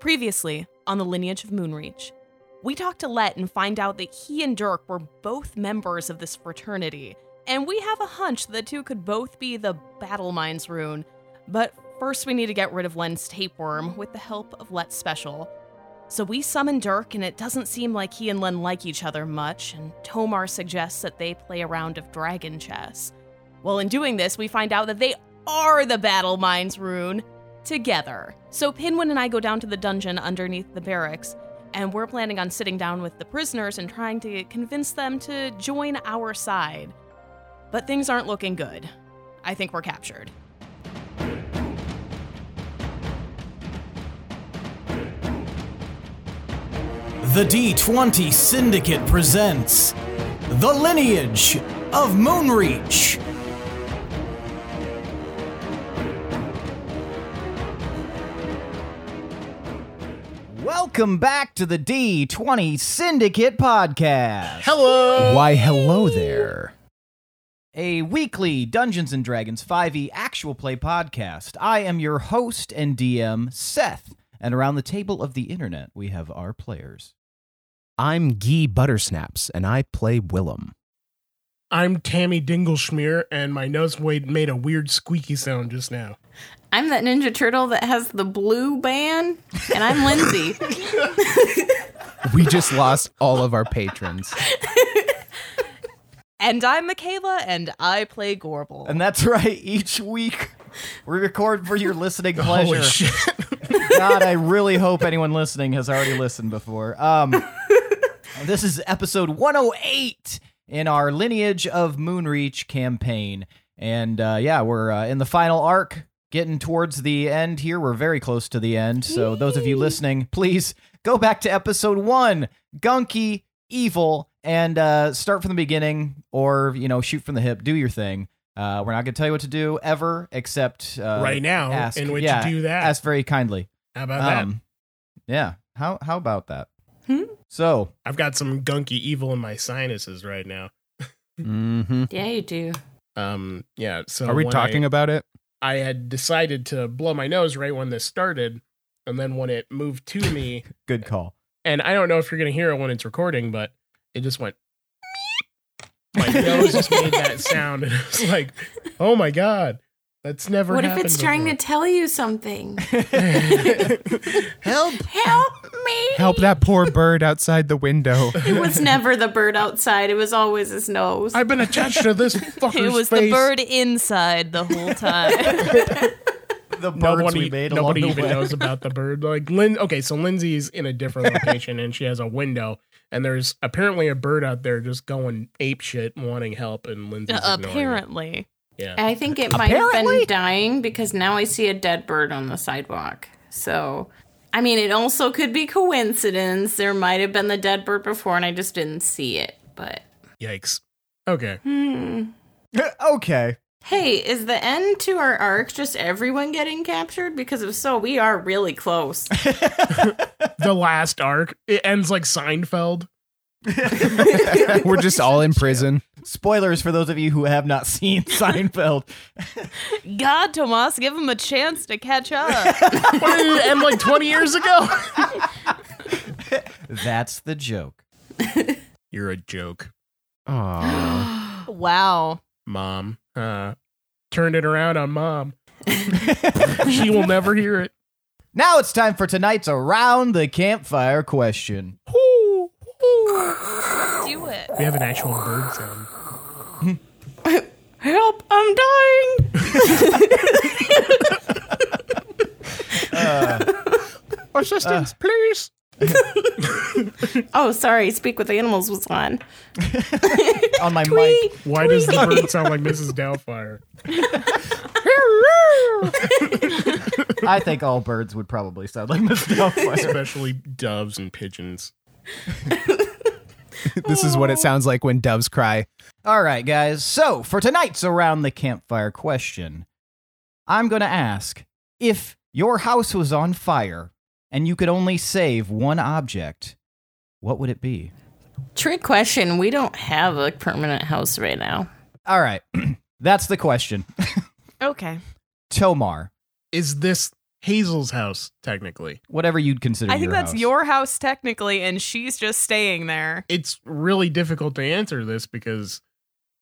Previously, on the lineage of Moonreach, we talked to Let and find out that he and Dirk were both members of this fraternity, and we have a hunch the two could both be the Battle Minds rune. But first, we need to get rid of Len's tapeworm with the help of Let's Special. So we summon Dirk, and it doesn't seem like he and Len like each other much, and To'marr suggests that they play a round of dragon chess. Well, in doing this, we find out that they are the Battle Minds rune together. So Pinwin and I go down to the dungeon underneath the barracks, and we're planning on sitting down with the prisoners and trying to convince them to join our side. But things aren't looking good. I think we're captured. The D20 Syndicate presents The Lineage of Moonreach. Welcome back to the D20 Syndicate podcast. Hello. Why, hello there. A weekly Dungeons and Dragons 5e actual play podcast. I am your host and DM, Seth, and around the table of the internet, we have our players. I'm Guy Buttersnaps, and I play Willem. I'm Tammy Dingelschmier, and my nose made a weird squeaky sound just now. I'm that Ninja Turtle that has the blue band, and I'm Lindsey. We just lost all of our patrons. And I'm Michaela, and I play Gorbel. And that's right, each week we record for your listening pleasure. Holy shit. God, I really hope anyone listening has already listened before. Um, this is episode 108 in our Lineage of Moonreach campaign. And uh, yeah, we're uh, in the final arc, getting towards the end here. We're very close to the end. So, those of you listening, please go back to episode one Gunky, Evil, and uh, start from the beginning or, you know, shoot from the hip. Do your thing. Uh, we're not going to tell you what to do ever, except uh, Right now, ask, in which yeah, you do that. Ask very kindly. How about that? Um, yeah. How how about that? Hmm? So, I've got some gunky evil in my sinuses right now. Mm-hmm. yeah, you do. Um, yeah. So Are we talking I, about it? I had decided to blow my nose right when this started, and then when it moved to me, good call. and I don't know if you're gonna hear it when it's recording, but it just went. My nose just made that sound, and it was like, "Oh my god, that's never." what if happened it's trying to tell you something? help? Help me! Help that poor bird outside the window. It was never the bird outside. It was always his nose. I've been attached to this fucker's it was the bird inside the whole time. The birds nobody, we made nobody along the even way. knows about the bird. Like Lynn, okay, so Lindsey's in a different location and she has a window, and there's apparently a bird out there just going ape shit, wanting help, and Lindsey's uh, ignoring it. Apparently. Yeah. I think it might have been dying because now I see a dead bird on the sidewalk. So, I mean, it also could be coincidence. There might have been the dead bird before and I just didn't see it. But, Yikes. Okay. hmm. okay. Hey, is the end to our arc just everyone getting captured? Because if so, we are really close. the last arc it ends like Seinfeld. We're just all in prison. Spoilers for those of you who have not seen Seinfeld. God, Tomas, give him a chance to catch up. Why did it end like 20 years ago? That's the joke. You're a joke, Aww. wow. mom. Uh, turned it around on mom. she will never hear it. Now it's time for tonight's around the campfire question. Do it. We have an actual bird sound. Help, I'm dying. Uh, Assistance, uh. please. Oh, sorry. Speak with Animals was on. On my mic. Why does the bird sound like Mrs. Doubtfire? I think all birds would probably sound like Miss Doubtfire. Especially doves and pigeons. This is what it sounds like when doves cry. All right, guys. So for tonight's around the campfire question, I'm going to ask if your house was on fire and you could only save one object, what would it be? Trick question. We don't have a permanent house right now. All right. That's the question. Okay. To'marr, Is this Hazel's house, technically. Whatever you'd consider. I think your that's house. your house technically, and she's just staying there. It's really difficult to answer this because,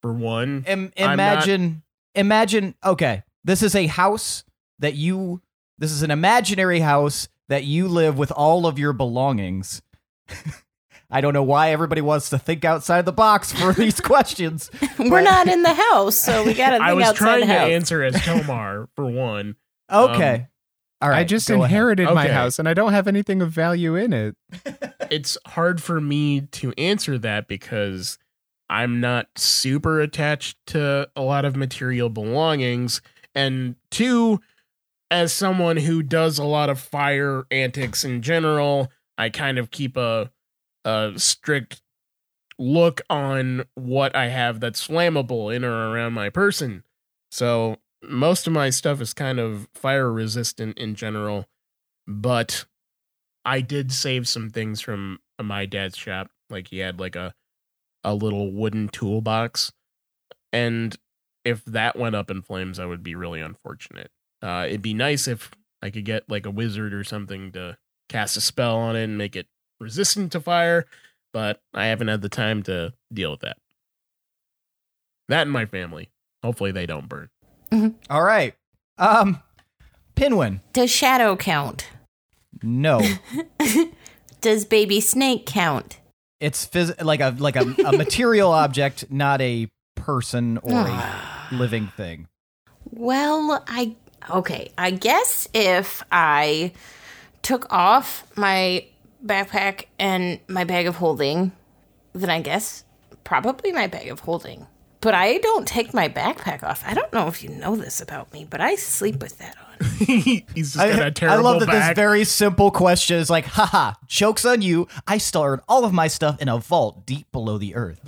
for one, Im- I'm not- imagine, imagine. Okay, this is a house that you. This is an imaginary house that you live with all of your belongings. I don't know why everybody wants to think outside the box for these questions. We're not in the house, so we gotta think I was trying to house. answer as To'marr, for one. Okay, um, all right. I just go ahead. inherited my Okay. house and I don't have anything of value in it. It's hard for me to answer that because I'm not super attached to a lot of material belongings. And two, as someone who does a lot of fire antics in general, I kind of keep a a strict look on what I have that's flammable in or around my person. So most of my stuff is kind of fire resistant in general, but I did save some things from my dad's shop. Like he had like a a little wooden toolbox, and if that went up in flames, I would be really unfortunate. Uh, it'd be nice if I could get like a wizard or something to cast a spell on it and make it resistant to fire, but I haven't had the time to deal with that. That and my family. Hopefully they don't burn. All right. Um, Pinwin. Does shadow count? No, Does baby snake count? it's phys- like a like a, a material object, not a person or a living thing. Well, I okay. I guess if I took off my backpack and my bag of holding, then I guess probably my bag of holding. But I don't take my backpack off. I don't know if you know this about me, but I sleep with that on. He's just got I, a terrible I love that back. this very simple question is like, haha, joke's on you. I stored all of my stuff in a vault deep below the earth.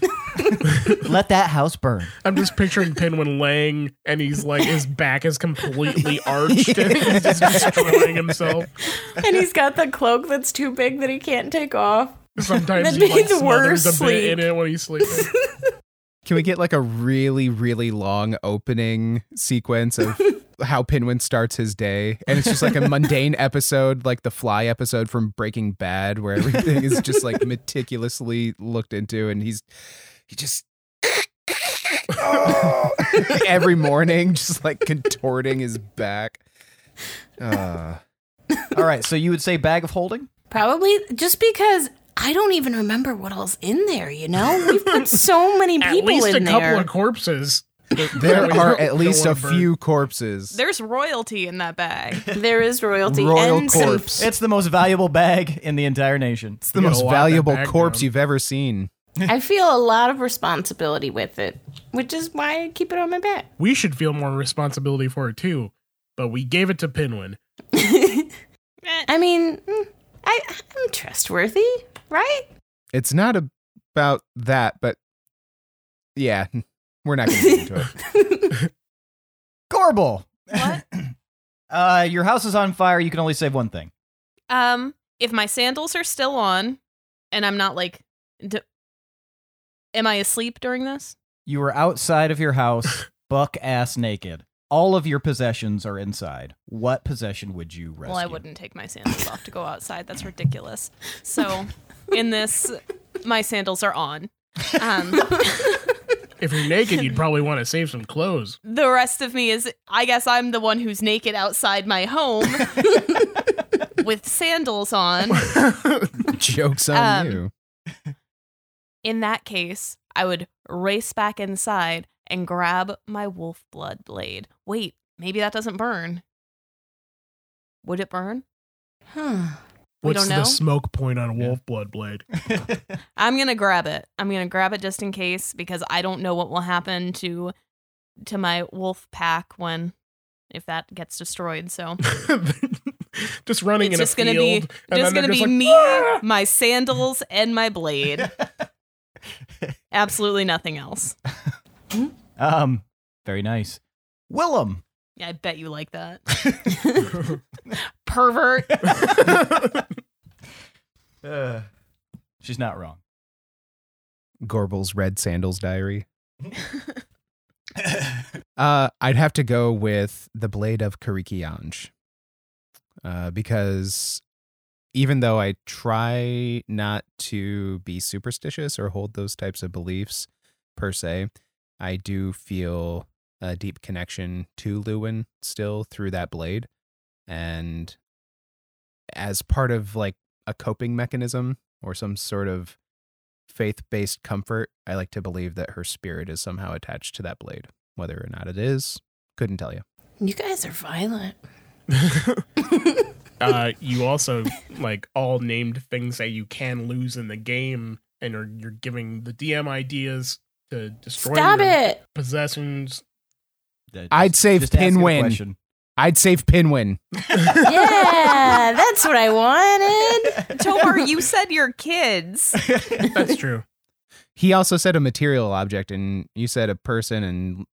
Let that house burn. I'm just picturing Pinwin laying, and he's like his back is completely arched, and he's just destroying himself. and he's got the cloak that's too big that he can't take off. Sometimes That'd he be like the smothers a bit in it when he's sleeping. Can we get like a really, really long opening sequence of how Pinwin starts his day? And it's just like a mundane episode, like the Fly episode from Breaking Bad, where everything is just like meticulously looked into, and he's he just every morning, just like contorting his back. Uh, All right, so you would say bag of holding? Probably just because I don't even remember what all's in there, you know? We've put so many people At people least in a couple there. of corpses. there are at least a few corpses. There's royalty in that bag. there is royalty Royal and some- corpse. It's the most valuable bag in the entire nation. It's the You most valuable corpse down. you've ever seen. I feel a lot of responsibility with it, which is why I keep it on my back. We should feel more responsibility for it too, but we gave it to Pinwin. I mean, mm, I, I'm trustworthy, right? It's not about that, but yeah, we're not going to get into it. Gorbel. What? Uh, your house is on fire. You can only save one thing. Um, if my sandals are still on, and I'm not like, d- am I asleep during this? You are outside of your house, buck ass naked. All of your possessions are inside. What possession would you rescue? Well, I wouldn't take my sandals off to go outside. That's ridiculous. So, in this, my sandals are on. Um, If you're naked, you'd probably want to save some clothes. the rest of me is, I guess, I'm the one who's naked outside my home with sandals on. Joke's on Um, you. In that case, I would race back inside and grab my wolf blood blade. Wait, maybe that doesn't burn. Would it burn? Huh. We What's don't the smoke point on a wolf blood blade? I'm gonna grab it. I'm gonna grab it just in case because I don't know what will happen to to my wolf pack when if that gets destroyed. So just running it's in a gonna field. be and just then gonna they're be like, me, "Ah!" my sandals, and my blade. Absolutely nothing else. um, very nice. Willem. Yeah, I bet you like that. Pervert. Uh, she's not wrong. Gorbel's Red Sandals Diary. Uh, I'd have to go with the Blade of Karikianj. uh, because even though I try not to be superstitious or hold those types of beliefs per se, I do feel a deep connection to Lewin still through that blade. And as part of like a coping mechanism or some sort of faith based comfort, I like to believe that her spirit is somehow attached to that blade. Whether or not it is, couldn't tell you. You guys are violent. uh, you also like all named things that you can lose in the game, and are, you're giving the DM ideas to destroy Stop your it. possessions. I'd save Just asking Pinwin. I'd save Pinwin. Yeah, that's what I wanted. To'marr, you said your kids. That's true. He also said a material object, and you said a person, and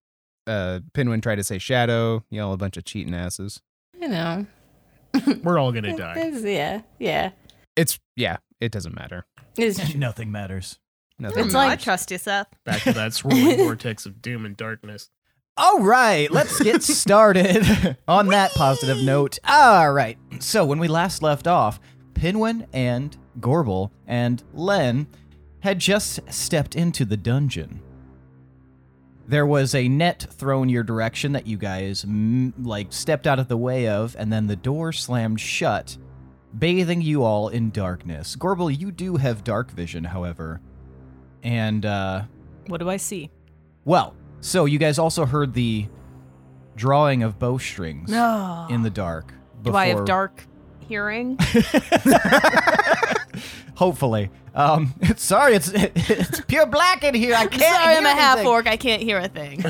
uh, Pinwin tried to say shadow. Y'all a bunch of cheating asses. You know. We're all gonna die. It's- yeah, yeah. It's yeah, it doesn't matter. It's Nothing matters. Nothing. It's I like- trust you, Seth. Back to that swirling vortex of doom and darkness. All right, let's get started on that positive note. All right, so when we last left off, Pinwin and Gorbel and Len had just stepped into the dungeon. There was a net thrown your direction that you guys like stepped out of the way of, and then the door slammed shut, bathing you all in darkness. Gorbel, you do have dark vision, however, and uh, What do I see? well, so you guys also heard the drawing of bowstrings No. in the dark. do I have dark hearing? Hopefully. Um, sorry, it's it's pure black in here. I can't. Sorry, hear I'm a half anything. orc. I can't hear a thing.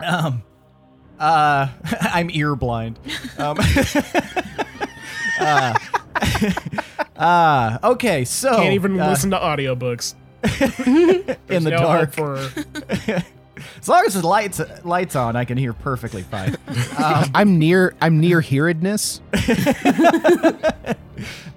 Um, uh, I'm ear blind. Um, uh, uh, okay, so Can't even uh, listen to audiobooks. in the no dark. hope For As long as the lights lights on, I can hear perfectly fine. Um, I'm near. I'm near hearedness.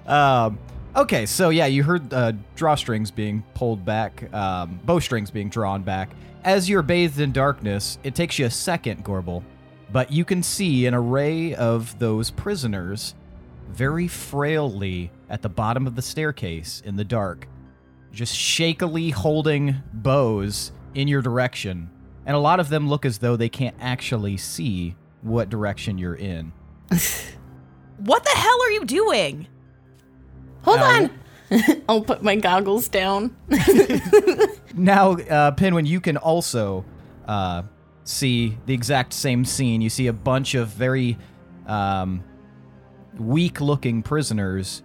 Um, okay, so yeah, you heard uh, drawstrings being pulled back, um, bowstrings being drawn back. As you're bathed in darkness, it takes you a second, Gorbel, but you can see an array of those prisoners very frailly at the bottom of the staircase in the dark, just shakily holding bows in your direction. And a lot of them look as though they can't actually see what direction you're in. what the hell are you doing? hold Ow. on. I'll put my goggles down. Now, uh, Pinwin, you can also uh, see the exact same scene. You see a bunch of very um, weak looking prisoners.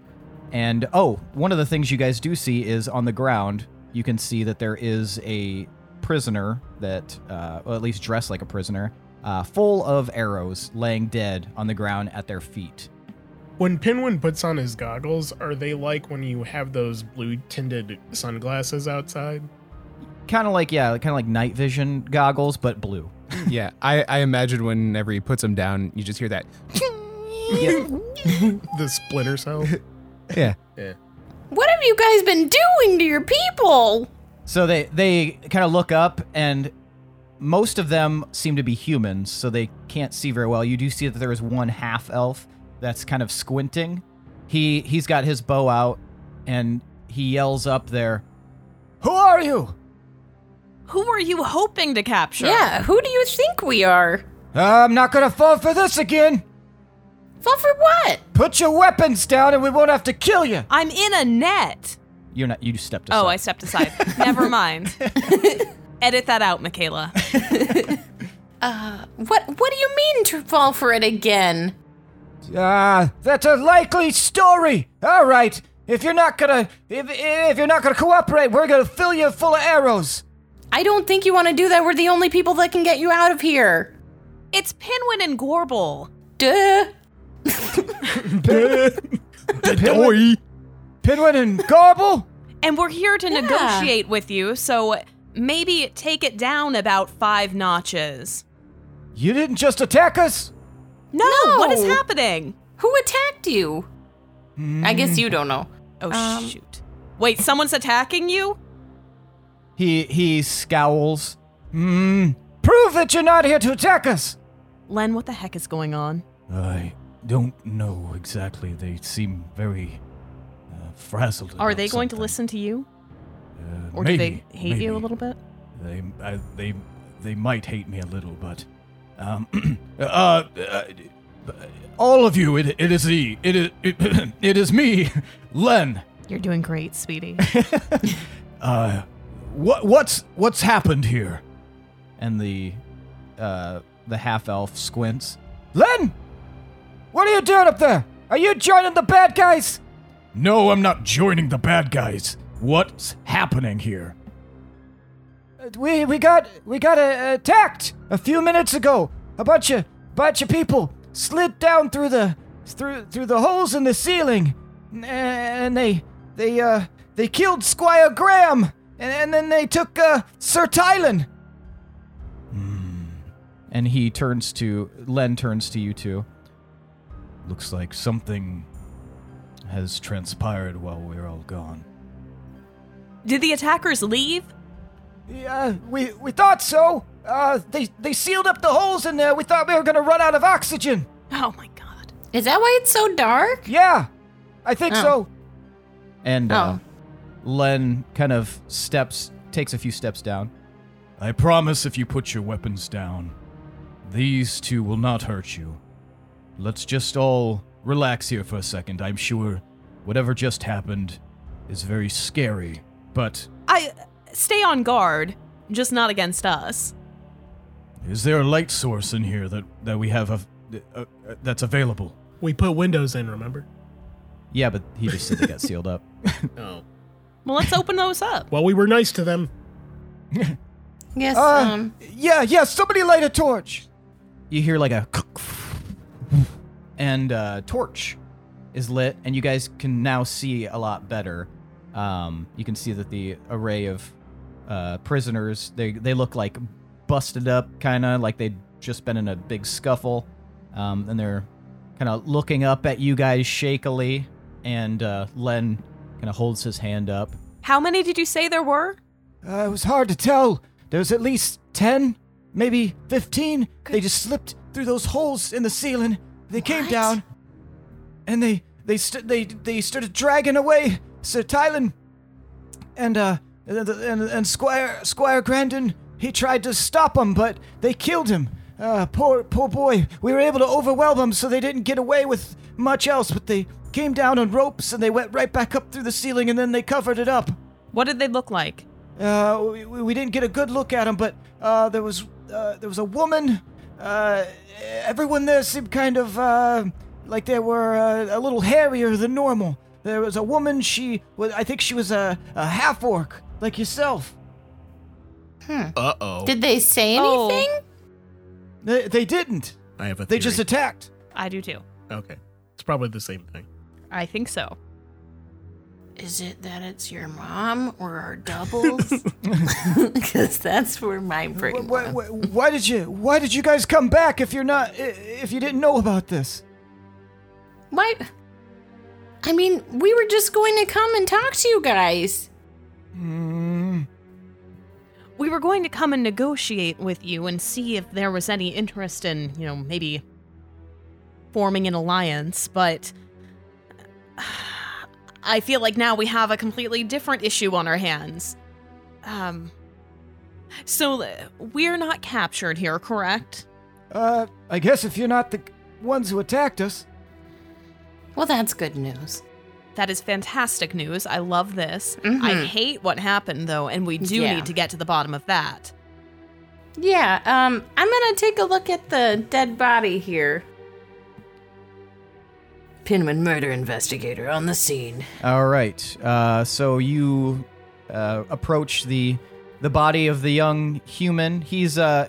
And oh, one of the things you guys do see is on the ground, you can see that there is a prisoner that, uh, well, at least dressed like a prisoner, uh, full of arrows laying dead on the ground at their feet. when Pinwin puts on his goggles, are they like when you have those blue tinted sunglasses outside? Kind of like, yeah, kind of like night vision goggles, but blue. yeah, I, I imagine whenever he puts them down, you just hear that. The splinter cell. Yeah. What have you guys been doing to your people? So they they kind of look up and most of them seem to be humans, so they can't see very well. You do see that there is one half elf that's kind of squinting. He he's got his bow out and he yells up there, "Who are you?" Who are you hoping to capture? Yeah, who do you think we are? I'm not gonna fall for this again. Fall for what? Put your weapons down, and we won't have to kill you. I'm in a net. You're not. You stepped aside. Oh, I stepped aside. Never mind. Edit that out, Michaela. Uh, what what do you mean to fall for it again? Ah, that's a likely story. All right. If you're not gonna, if if you're not gonna cooperate, we're gonna fill you full of arrows. I don't think you want to do that. We're the only people that can get you out of here. It's Pinwin and Gorbel. Duh. Pinwin, Pinwin and Garble. And we're here to Yeah. negotiate with you, so maybe take it down about five notches. You didn't just attack us. No, No. what is happening? Who attacked you? I guess you don't know. Oh, Um, shoot. Wait, someone's attacking you? He he scowls. Hmm. Prove that you're not here to attack us. Len, what the heck is going on? I don't know exactly. They seem very uh, frazzled. Are they going to listen to you? Uh, Or maybe, do they hate you a little bit? They, they, they might hate me a little, but, um, uh, uh, all of you, it, it is the, it is, it, it is me, Len. You're doing great, sweetie. Uh, what, what's, what's happened here? And the, uh, the half elf squints. Len, what are you doing up there? Are you joining the bad guys? No, I'm not joining the bad guys. What's happening here? We we got we got uh, attacked a few minutes ago. A bunch of bunch of people slid down through the through through the holes in the ceiling, and they they uh they killed Squire Graham, and, and then they took uh, Sir Tylan. And he turns to Len turns to you two. Looks like something has transpired while we're all gone. Did the attackers leave? Yeah, we we thought so. Uh, they they sealed up the holes in there. We thought we were gonna run out of oxygen. Oh my god. Is that why it's so dark? Yeah, I think Oh. so. And uh, Oh. Len kind of steps, takes a few steps down. I promise if you put your weapons down, these two will not hurt you. Let's just all relax here for a second. I'm sure whatever just happened is very scary, but I stay on guard, just not against us. is there a light source in here that, that we have of, uh, uh, that's available? We put windows in, remember? Yeah, but he just said they got sealed up. Oh. Well, let's open those up. Well, we were nice to them. Yes. Uh, um. Yeah, yeah, somebody light a torch. You hear like a and uh torch is lit and you guys can now see a lot better. Um you can see that the array of uh prisoners they they look like busted up kind of like they'd just been in a big scuffle. Um and they're kind of looking up at you guys shakily and uh Len kind of holds his hand up. How many did you say there were? Uh, it was hard to tell. There was at least 10, maybe 15. They just slipped through those holes in the ceiling. They came What? down and they they st- they they started dragging away Sir Tylan and uh and, and, and Squire Squire Grandin. He tried to stop them, but they killed him. Uh, poor poor boy. We were able to overwhelm them, so they didn't get away with much else. But they came down on ropes and they went right back up through the ceiling, and then they covered it up. What did they look like? Uh, we, we didn't get a good look at him, but uh, there was uh, there was a woman. Uh, everyone there seemed kind of uh, like they were uh, a little hairier than normal. There was a woman. She was, I think she was a, a half orc like yourself. Uh oh. Did they say Oh. anything? They, they didn't. I have a They just theory. attacked. I do too. Okay. It's probably the same thing. I think so. Is it that it's your mom or our doubles? Because that's where my brain Why, went. why, why did you Why did you guys come back if you're not if you didn't know about this? Why? I mean, we were just going to come and talk to you guys. Hmm. We were going to come and negotiate with you and see if there was any interest in, you know, maybe forming an alliance, but I feel like now we have a completely different issue on our hands. Um so uh, we're not captured here, correct? Uh, I guess if you're not the ones who attacked us. Well, that's good news. That is fantastic news. I love this. I Mhm. hate what happened though, and we do Yeah. need to get to the bottom of that. Yeah, um, I'm gonna take a look at the dead body here. Pinman murder investigator on the scene. All right. Uh, so you uh, approach the the body of the young human. He's uh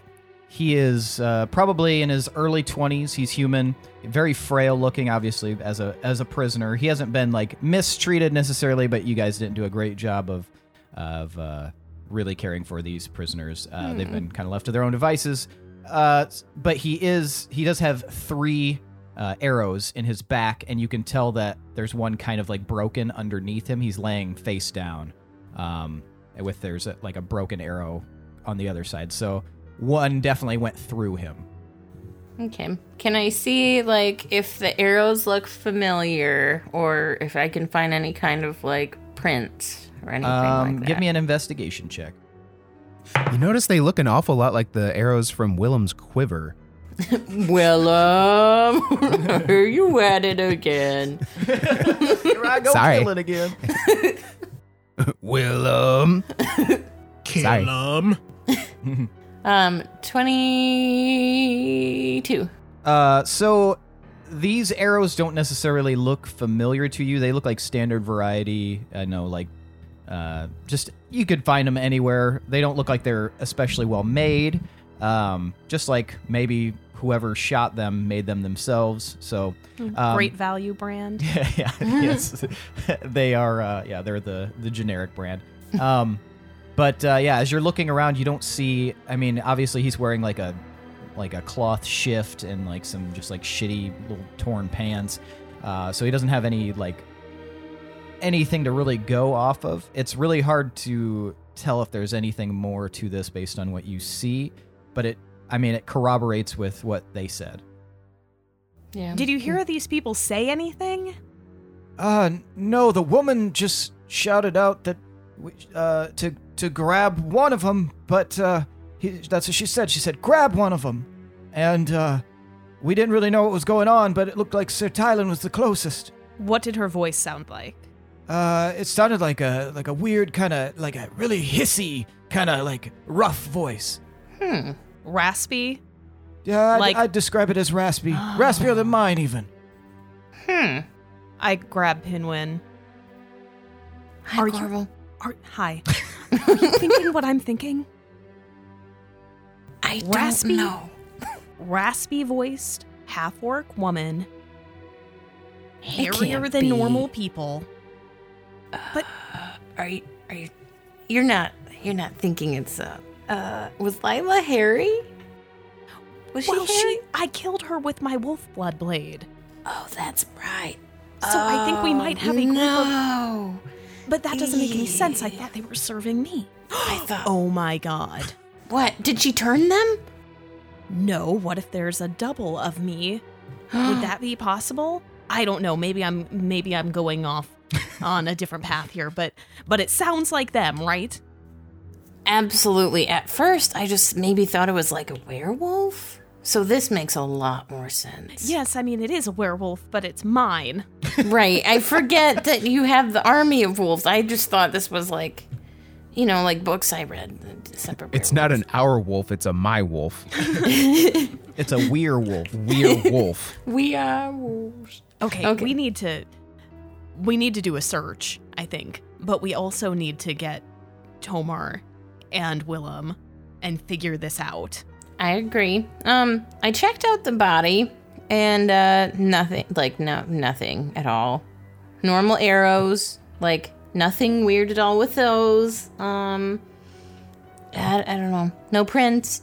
he is uh, probably in his early 20s. He's human, very frail looking obviously as a as a prisoner. He hasn't been like mistreated necessarily, but you guys didn't do a great job of of uh, really caring for these prisoners. Uh, They've been kind of left to their own devices. Uh, but he is he does have three uh, arrows in his back, and you can tell that there's one kind of like broken underneath him. He's laying face down, um, with there's a, like a broken arrow on the other side. So one definitely went through him. Okay. Can I see like if the arrows look familiar or if I can find any kind of like print or anything Um, like that? give me an investigation check. You notice they look an awful lot like the arrows from Willem's quiver. Willem, are you at it again? Here I go Sorry. killing again. Willem. Kill Sorry. 'em. Um, twenty-two. Uh, so these arrows don't necessarily look familiar to you. They look like standard variety. I know, like, uh, just you could find them anywhere. They don't look like they're especially well made. Um, just like maybe whoever shot them made them themselves. So, um, Great value brand. yeah, yeah yes, they are. Uh, yeah, they're the the generic brand. Um, but uh, yeah, as you're looking around, you don't see. I mean, obviously he's wearing like a like a cloth shift and like some just like shitty little torn pants. Uh, so he doesn't have any like anything to really go off of. It's really hard to tell if there's anything more to this based on what you see, but it. I mean, it corroborates with what they said. Yeah. Did you hear these people say anything? Uh, no, the woman just shouted out that uh, to to grab one of them, but uh, he, that's what she said. She said, "Grab one of them," and uh, we didn't really know what was going on, but it looked like Sir Tylan was the closest. What did her voice sound like? Uh, it sounded like a like a weird kind of like a really hissy kind of like rough voice. Hmm. Raspy? Yeah, I'd, Like- I'd describe it as raspy, raspier than mine even. Hmm. I grab Pinwin. Hi, Are you- Corval. Are, hi. Are you thinking what I'm thinking? I don't know. Raspy voiced, half orc woman, It hairier can't than be. normal people. But Are you? Are you? You're not. You're not thinking it's uh. Uh. Was Lila hairy? Was she well, hairy? she, I killed her with my wolf blood blade. Oh, that's right. So I think we might have a group of. no. But that doesn't make any sense. I thought they were serving me. I thought. Oh my god. What? Did she turn them? No, what if there's a double of me? Would that be possible? I don't know. Maybe I'm maybe I'm going off on a different path here, but but it sounds like them, right? Absolutely. At first, I just maybe thought it was like a werewolf. So this makes a lot more sense. Yes, I mean it is a werewolf, but it's mine. Right. I forget that you have the army of wolves. I just thought this was like, you know, like books I read. the Separate. It's not an our wolf, it's a my wolf. It's a werewolf. We're wolf. We are wolves. Okay, Okay. we need to we need to do a search, I think. But we also need to get To'marr and Willem and figure this out. I agree. Um, I checked out the body and uh nothing like no nothing at all. Normal arrows, like nothing weird at all with those. Um I, I don't know. No prints.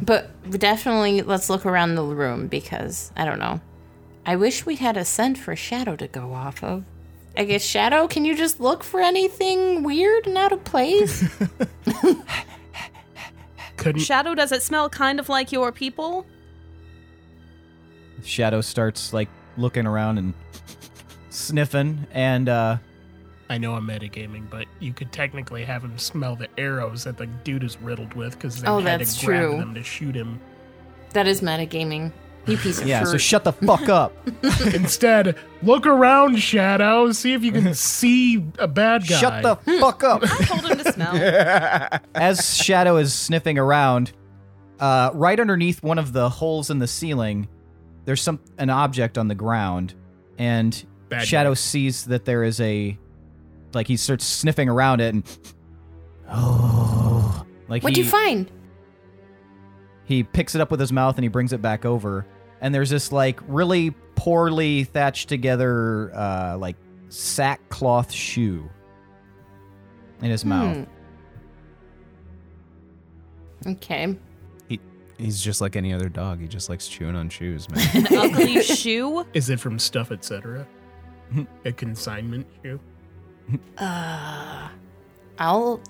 But definitely let's look around the room because I don't know. I wish we had a scent for Shadow to go off of. I guess Shadow, can you just look for anything weird and out of place? Couldn't Shadow, does it smell kind of like your people? Shadow starts like looking around and sniffing, and uh, I know I'm metagaming, but you could technically have him smell the arrows that the dude is riddled with because they Oh, had that's to grab true. them to shoot him. that is metagaming. You piece of yeah. fruit. So shut the fuck up. Instead, look around, Shadow. See if you can see a bad guy. Shut the fuck up. I told him to smell. As Shadow is sniffing around, uh, right underneath one of the holes in the ceiling, there's some an object on the ground, and Bad Shadow guy. sees that there is a like he starts sniffing around it and oh like What'd he, you find? he picks it up with his mouth and he brings it back over and there's this like really poorly thatched together uh like sackcloth shoe in his mouth Hmm. Okay. He's just like any other dog. He just likes chewing on shoes, man. An ugly shoe? Is it from Stuff Etc.? a consignment shoe? Uh, I'll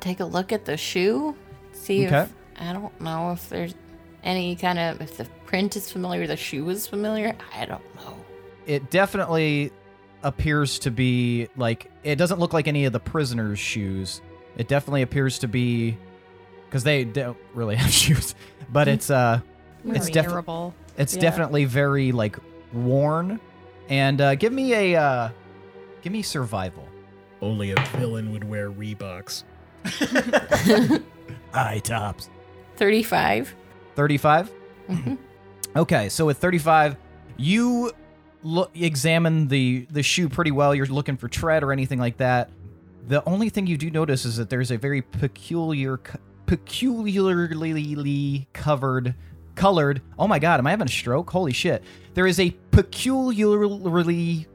take a look at the shoe. See Okay. if I don't know if there's any kind of if the print is familiar, the shoe is familiar. I don't know. It definitely appears to be like it doesn't look like any of the prisoners' shoes. It definitely appears to be because they don't really have shoes, but it's uh It's Very defi- terrible. it's Yeah. definitely very like worn. And uh, give me a uh, give me survival. Only a villain would wear Reeboks. High tops. Thirty-five. 35 Mhm. Okay so with 35 you look examine the the shoe pretty well. You're looking for tread or anything like that. The only thing you do notice is that there's a very peculiar peculiarly covered colored oh my god am i having a stroke? Holy shit. There is a peculiarly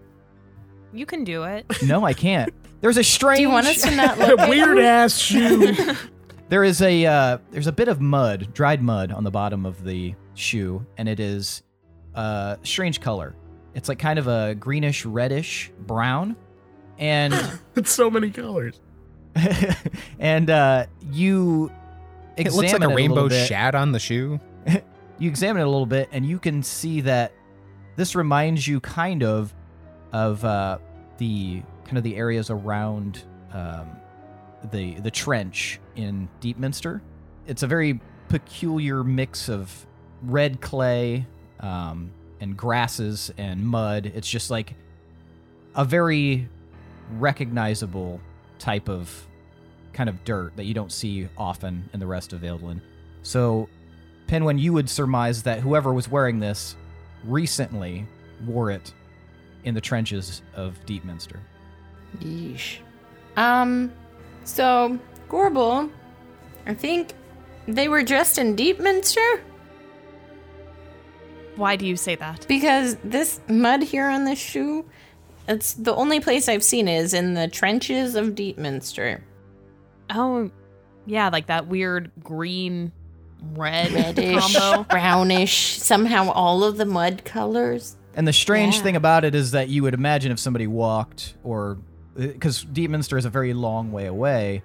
You can do it. no i can't. There's a strange Do you want us to not look at weird ass shoe. There is a uh, there's a bit of mud, dried mud, on the bottom of the shoe, and it is a strange color. It's like kind of a greenish, reddish brown, and it's so many colors. and uh, you It examine looks like a little rainbow bit. shat on the shoe. You examine it a little bit, and you can see that this reminds you kind of of uh, the kind of the areas around um, the the trench in Deepminster. It's a very peculiar mix of red clay um, and grasses and mud. It's just like a very recognizable type of kind of dirt that you don't see often in the rest of Eldlin. So, Pinwin, you would surmise that whoever was wearing this recently wore it in the trenches of Deepminster. Yeesh. Um, so Gorbel, I think they were dressed in Deepminster Why do you say that? because this mud here on this shoe, it's the only place I've seen is in the trenches of Deepminster. Oh, yeah, like that weird green red Reddish, combo. brownish, somehow all of the mud colors. And the strange Yeah. thing about it is that you would imagine if somebody walked, or because Deepminster is a very long way away,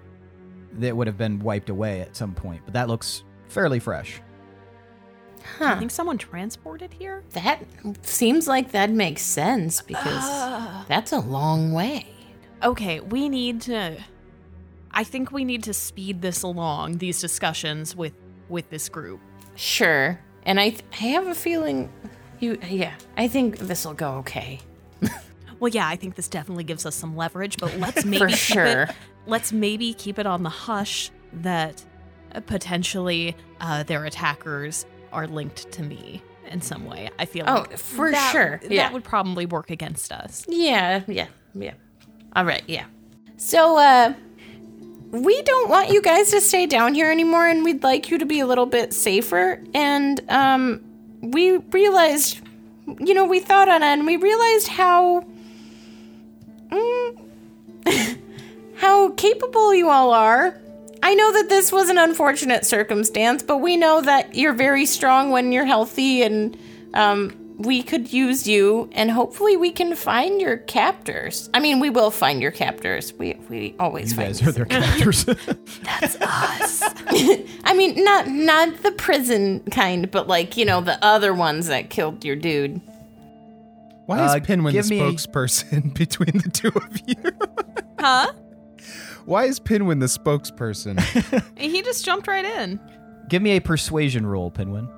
that would have been wiped away at some point. But that looks fairly fresh. I Huh. think someone transported here. That seems like that makes sense because ah. that's a long way. Okay, we need to. I think we need to speed this along. These discussions with with this group. Sure. And I, th- I have a feeling you, yeah, I think this will go okay. Well, yeah, I think this definitely gives us some leverage, but let's maybe keep sure. it. Let's maybe keep it on the hush that uh, potentially uh, their attackers are linked to me in some way. I feel. Oh, like for that- sure. That would probably work against us. Yeah, yeah, yeah. All right, yeah. So, uh, we don't want you guys to stay down here anymore, and we'd like you to be a little bit safer. And, um, we realized, you know, we thought on it, and we realized how, mm, how capable you all are. I know that this was an unfortunate circumstance, but we know that you're very strong when you're healthy, and, um, we could use you and hopefully we can find your captors. I mean, we will find your captors. We we always You find guys are their captors. That's us. I mean, not not the prison kind, but like, you know, the other ones that killed your dude. Why is Uh, Pinwin the give me- spokesperson between the two of you? Huh? Why is Pinwin the spokesperson? He just jumped right in. Give me a persuasion roll, Pinwin.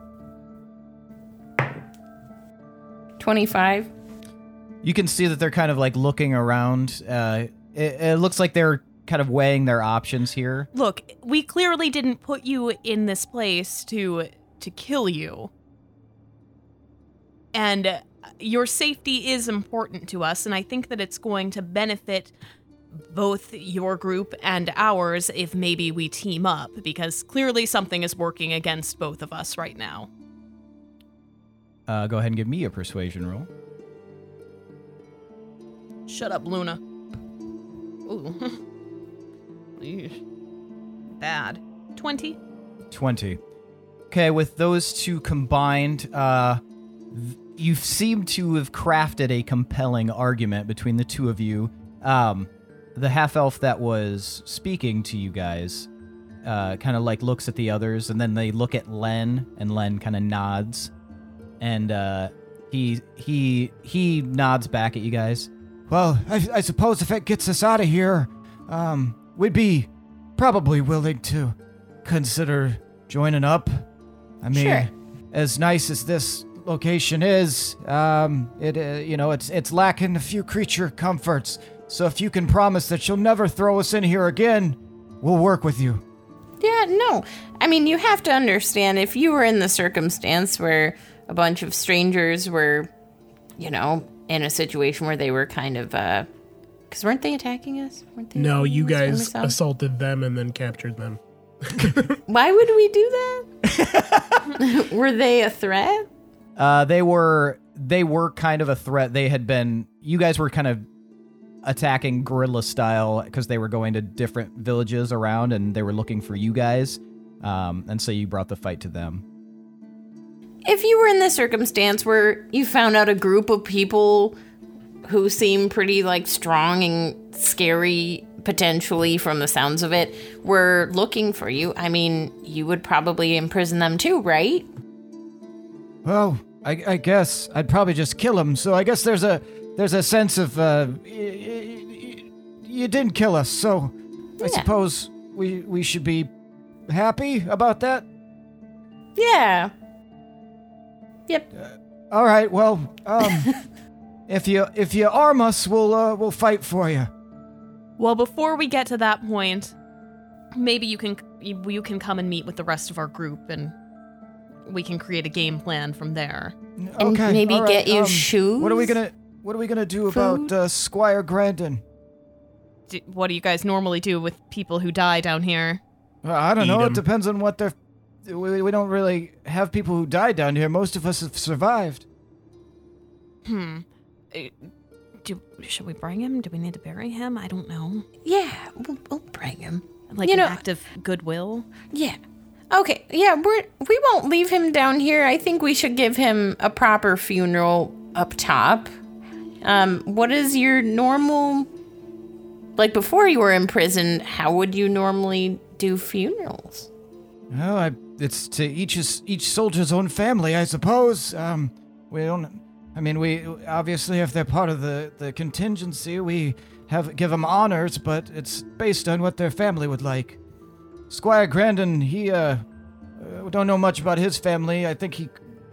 25. You can see that they're kind of like looking around. Uh, it, it looks like they're kind of weighing their options here. Look, we clearly didn't put you in this place to to kill you. And uh, your safety is important to us and I think that it's going to benefit both your group and ours if maybe we team up because clearly something is working against both of us right now. Uh, go ahead and give me a persuasion roll. Shut up, Luna. Ooh. Bad. 20. 20. Okay, with those two combined, uh, th- you seem to have crafted a compelling argument between the two of you. Um, the half elf that was speaking to you guys uh, kind of like looks at the others, and then they look at Len, and Len kind of nods, and uh, he he he nods back at you guys. Well, I, I suppose if it gets us out of here, um, we'd be probably willing to consider joining up. I mean, Sure. as nice as this location is, um, it uh, you know it's it's lacking a few creature comforts. So if you can promise that you'll never throw us in here again, we'll work with you. Yeah, no. I mean, you have to understand if you were in the circumstance where a bunch of strangers were, you know, in a situation where they were kind of, uh, because weren't they attacking us? Weren't they No, attacking you us when we guys assaulted them and then captured them. Why would we do that? were they a threat? Uh, they were they were kind of a threat. They had been you guys were kind of attacking guerrilla style because they were going to different villages around and they were looking for you guys. Um, and so you brought the fight to them. If you were in the circumstance where you found out a group of people who seem pretty like strong and scary potentially from the sounds of it were looking for you, I mean, you would probably imprison them too, right? Well, I, I guess I'd probably just kill him. So I guess there's a there's a sense of uh, y- y- you didn't kill us. So I Yeah. suppose we we should be happy about that. Yeah. Yep. All right. Well, um, if you if you arm us, we'll uh, we'll fight for you. Well, before we get to that point, maybe you can you can come and meet with the rest of our group, and we can create a game plan from there. And okay. maybe all right, get you um, shoes. What are we gonna What are we gonna do Food? about uh, Squire Grandin? D- what do you guys normally do with people who die down here? Uh, I don't Eat know. 'em. It depends on what they're. We, we don't really have people who died down here. Most of us have survived. Hmm. Uh, Do should we bring him? Do we need to bury him? I don't know. Yeah, we'll, we'll bring him. Like You an know- act of goodwill. Yeah. Okay. Yeah, we're we won't leave him down here. I think we should give him a proper funeral up top. Um, what is your normal like before you were in prison, how would you normally do funerals? Well, I, it's to each each soldier's own family, I suppose. Um, we don't. I mean, we obviously, if they're part of the, the contingency, we have give them honors, but it's based on what their family would like. Squire Grandin, he uh, uh, don't know much about his family. I think he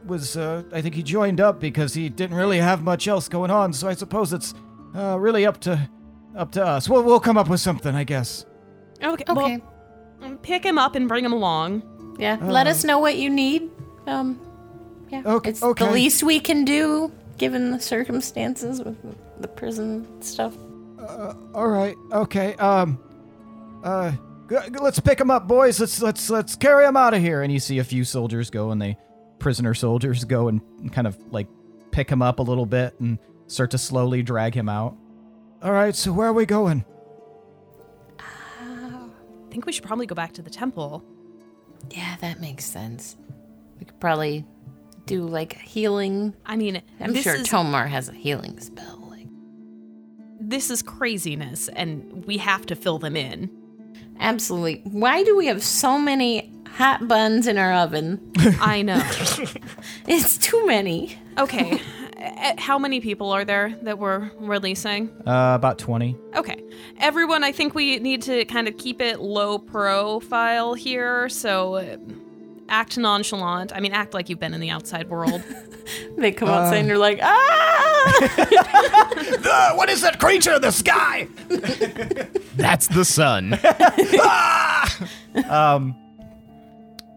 was. Uh, I think he joined up because he didn't really have much else going on. So I suppose it's uh, really up to up to us. We'll we'll come up with something, I guess. Okay. Okay. Well, pick him up and bring him along. yeah. Let us know what you need. Um yeah. Okay- It's okay. the least we can do given the circumstances with the prison stuff. All right. Okay. Um. Uh. G- g- Let's pick him up, boys. Let's let's let's carry him out of here. And you see a few soldiers go and they prisoner soldiers go and kind of like pick him up a little bit and start to slowly drag him out. All right. So where are we going? Uh, I think we should probably go back to the temple. Yeah, that makes sense. We could probably do like healing. I mean, I'm this sure is, To'marr has a healing spell. Like, this is craziness, and we have to fill them in. Absolutely. Why do we have so many hot buns in our oven? I know. It's too many. Okay. Uh, How many people are there that we're releasing? Uh, about 20. Okay. Everyone, I think we need to kind of keep it low profile here. So uh, act nonchalant. I mean, act like you've been in the outside world. They come outside and they're like, ah! Uh, what is that creature in the sky? That's the sun. ah! Um,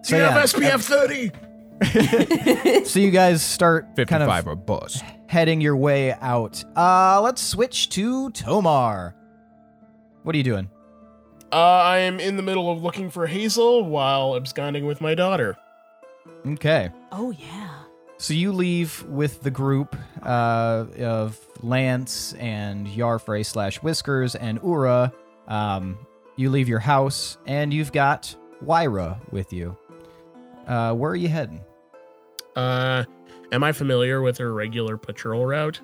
Do you yeah. have SPF 30? so you guys start kind of or bust. heading your way out. Uh, let's switch to To'marr. What are you doing? Uh, I am in the middle of looking for Hazel while absconding with my daughter. Okay. oh, yeah. So you leave with the group uh, of Lance and Yarfrey slash Whiskers and Ura. Um, you leave your house and you've got Wyra with you. Uh, where are you heading? Uh, am I familiar with her regular patrol route?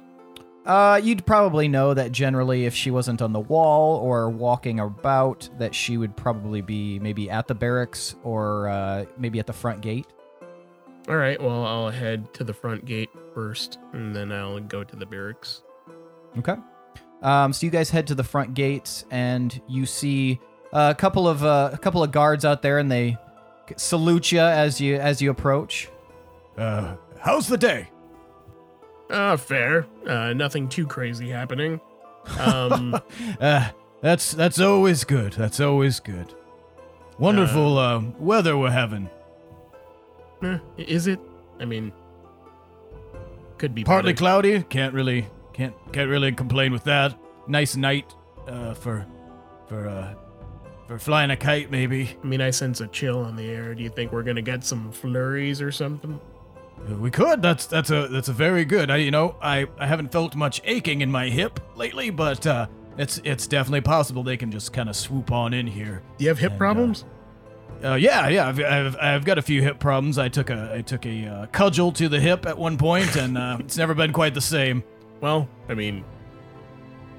Uh, you'd probably know that generally, if she wasn't on the wall or walking about, that she would probably be maybe at the barracks or uh, maybe at the front gate. All right, well, I'll head to the front gate first, and then I'll go to the barracks. Okay. Um, so you guys head to the front gates, and you see a couple of uh, a couple of guards out there, and they salute you as you as you approach. Uh, how's the day? Ah, fair. Uh, nothing too crazy happening. Um, Uh, that's that's always good. That's always good. Wonderful uh, weather we're having. eh, is it? I mean, could be Partly better. cloudy. Can't really can't can't really complain with that. Nice night uh, for for uh, for flying a kite, maybe. I mean, I sense a chill on the air. Do you think we're gonna get some flurries or something? Uh, We could. That's that's a that's a very good. I you know I I haven't felt much aching in my hip lately, but uh, it's it's definitely possible they can just kind of swoop on in here. Do you have hip And, uh, problems? Uh, yeah, yeah, I've, I've, I've got a few hip problems. I took a I took a uh, cudgel to the hip at one point, and uh, it's never been quite the same. Well, I mean,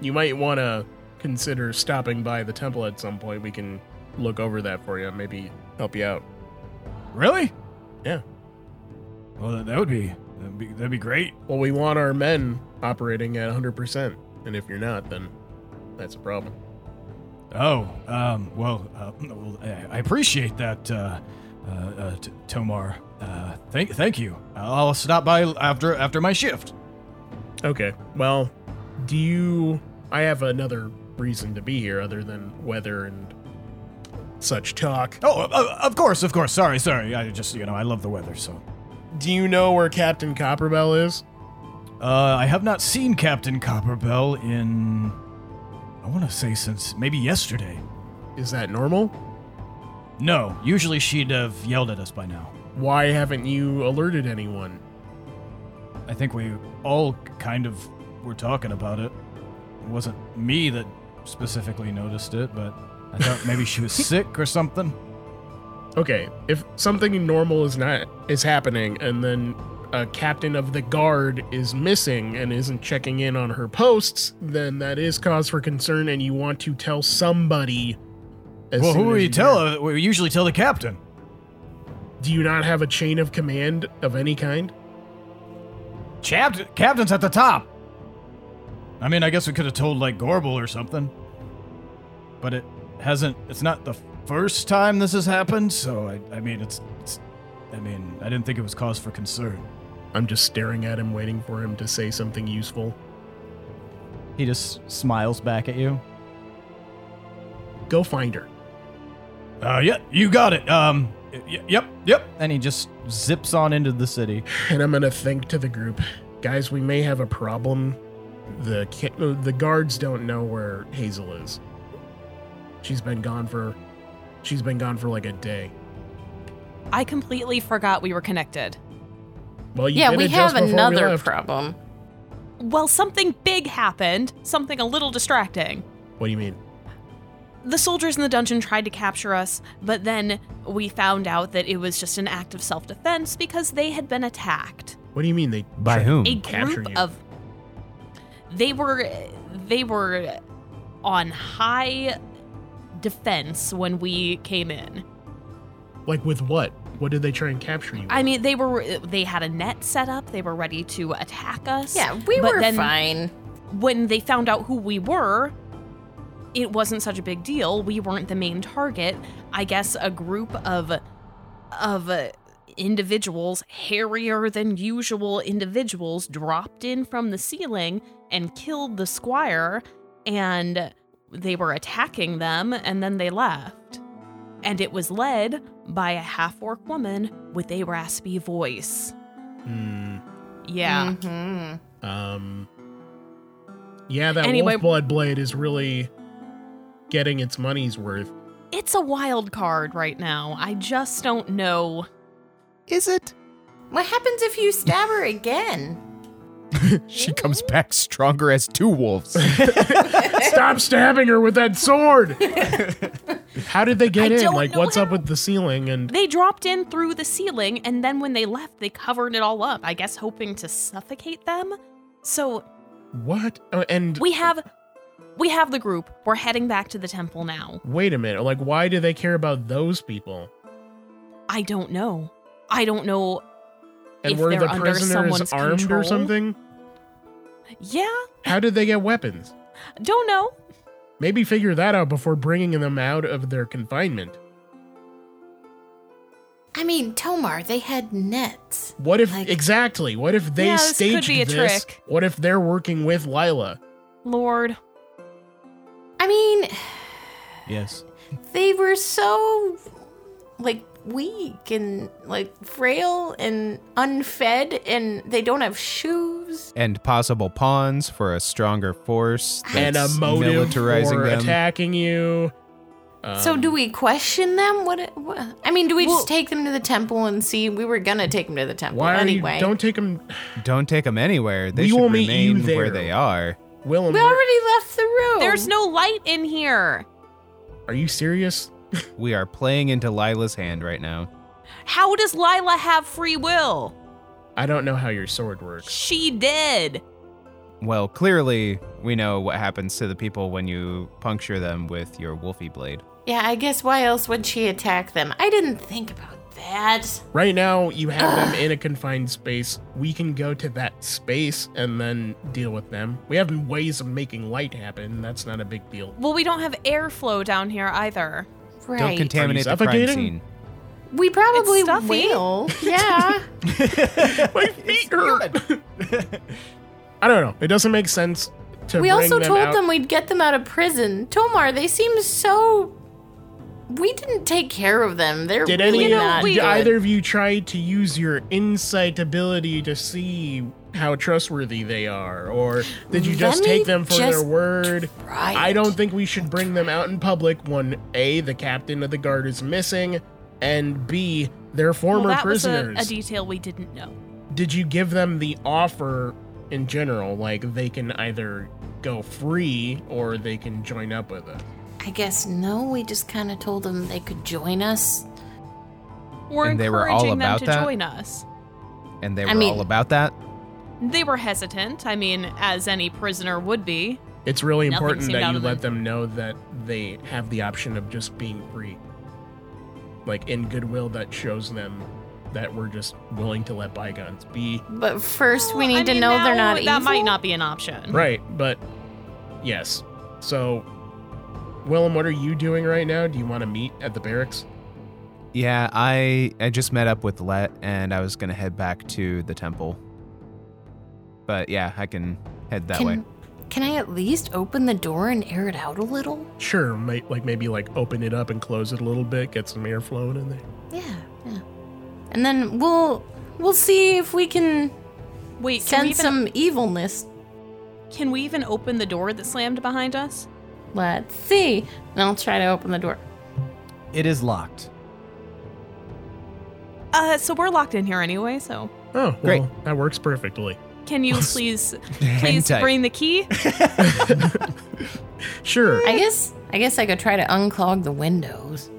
you might want to consider stopping by the temple at some point. We can look over that for you, maybe help you out. Really? Yeah. Well, that, that would be that'd be that'd be great. Well, we want our men operating at 100%, and if you're not, then that's a problem. Oh, um, well, uh, well, I appreciate that, uh, uh, uh, T- To'marr. Uh, thank, thank you. I'll stop by after after my shift. Okay. Well, do you. I have another reason to be here other than weather and such talk. Oh, of course, of course. Sorry, sorry. I just, you know, I love the weather, so. Do you know where Captain Copperbell is? Uh, I have not seen Captain Copperbell in, I want to say since maybe yesterday. Is that normal? No, usually she'd have yelled at us by now. Why haven't you alerted anyone? I think we all kind of were talking about it. It wasn't me that specifically noticed it, but I thought maybe she was sick or something. Okay, if something normal is not is happening and then a captain of the guard is missing and isn't checking in on her posts, then that is cause for concern and you want to tell somebody as well, who do you tell? Uh, We usually tell the captain. Do you not have a chain of command of any kind? Captain, captain's at the top. I mean, I guess we could have told like Gorbel or something, but it hasn't. It's not the first time this has happened, so I, I mean, it's, it's. I mean, I didn't think it was cause for concern. I'm just staring at him waiting for him to say something useful. He just smiles back at you. Go find her. Uh, yeah, you got it. Um, y- yep, yep. And he just zips on into the city. And I'm gonna think to the group, guys, we may have a problem. The ca- the guards don't know where Hazel is. She's been gone for, she's been gone for like a day. I completely forgot we were connected. Well, you Yeah, did we it have just before we another left. problem. Well, something big happened, something a little distracting. What do you mean? The soldiers in the dungeon tried to capture us, but then we found out that it was just an act of self defense because they had been attacked. What do you mean they? By whom? A group you. of they were they were on high defense when we came in. Like with what? What did they try and capture you? I mean, they were they had a net set up. They were ready to attack us. Yeah, we but were then fine. When they found out who we were, it wasn't such a big deal. We weren't the main target. I guess a group of of uh, individuals, hairier than usual individuals, dropped in from the ceiling and killed the squire, and they were attacking them, and then they left. And it was led by a half orc woman with a raspy voice. Hmm. Yeah. hmm Um. Yeah, that Anyway- wolf blood blade is really getting its money's worth. It's a wild card right now. I just don't know. Is it? What happens if you stab her again? She comes back stronger as two wolves. Stop stabbing her with that sword! How did they get I in? don't Like, know what's up how. with the ceiling? And They dropped in through the ceiling, and then when they left, they covered it all up, I guess hoping to suffocate them. So What? Oh, and We have we have the group. We're heading back to the temple now. wait a minute. Like, why do they care about those people? I don't know. I don't know. And If were they're the under prisoners armed control? or something? Yeah, How did they get weapons? don't know. Maybe figure that out before bringing them out of their confinement. I mean, To'marr, they had nets. What if Like- exactly? What if they Yeah, this could staged be a this? trick. What if they're working with Lila? Lord, I mean, Yes. they were so like weak and like frail and unfed and they don't have shoes. And possible pawns for a stronger force. and a motive militarizing for them. attacking you. so do we question them? What, what I mean, do we Well- just take them to the temple and see we were going to take them to the temple Why anyway. you? Don't take them. Don't take them anywhere. They We should will meet you remain where they are. Will we already left the room. there's no light in here. Are you serious? We are playing into Lila's hand right now. How does Lila have free will? I don't know how your sword works. She did. Well, clearly, we know what happens to the people when you puncture them with your wolfie blade. Yeah, I guess why else would she attack them? I didn't think about that. Right now, you have them in a confined space. We can go to that space and then deal with them. We have ways of making light happen. That's not a big deal. Well, we don't have airflow down here either. Right. Don't contaminate the crime scene. we probably It's stuffy. will. Yeah. My feet hurt. I don't know. It doesn't make sense to we bring also them told out. them we'd get them out of prison. To'marr, they seem so. We didn't take care of them. They're Did really any know, not did good. either of you try to use your insight ability to see how trustworthy they are, or did you just Let take them for their word? try I don't think we should bring them out in public when a the captain of the guard is missing, and b they're former well, that prisoners. was a, a detail we didn't know. did you give them the offer in general, like they can either go free or they can join up with us? I guess no. We just kind of told them they could join us. We're And they were all encouraging them about to that? join us. And they I were mean- all about that. They were hesitant. I mean, as any prisoner would be. It's really Nothing important that you let them. them know that they have the option of just being free. Like in goodwill, that shows them that we're just willing to let bygones be. But first, we Well, need I to mean, know they're not That evil. might not be an option. Right, but yes. So, Willem, what are you doing right now? Do you want to meet at the barracks? Yeah, I I just met up with Let, and I was gonna head back to the temple. But yeah, I can head that can, way. Can I at least open the door and air it out a little? Sure, might like maybe like open it up and close it a little bit, get some air flowing in there. Yeah, yeah. And then we'll we'll see if we can Wait, can we, even, some evilness. can we even open the door that slammed behind us? Let's see. And I'll try to open the door. It is locked. Uh, so we're locked in here anyway. So Oh, well, Great. that works perfectly. can you please, please tight. bring the key? Sure. I guess I guess I could try to unclog the windows.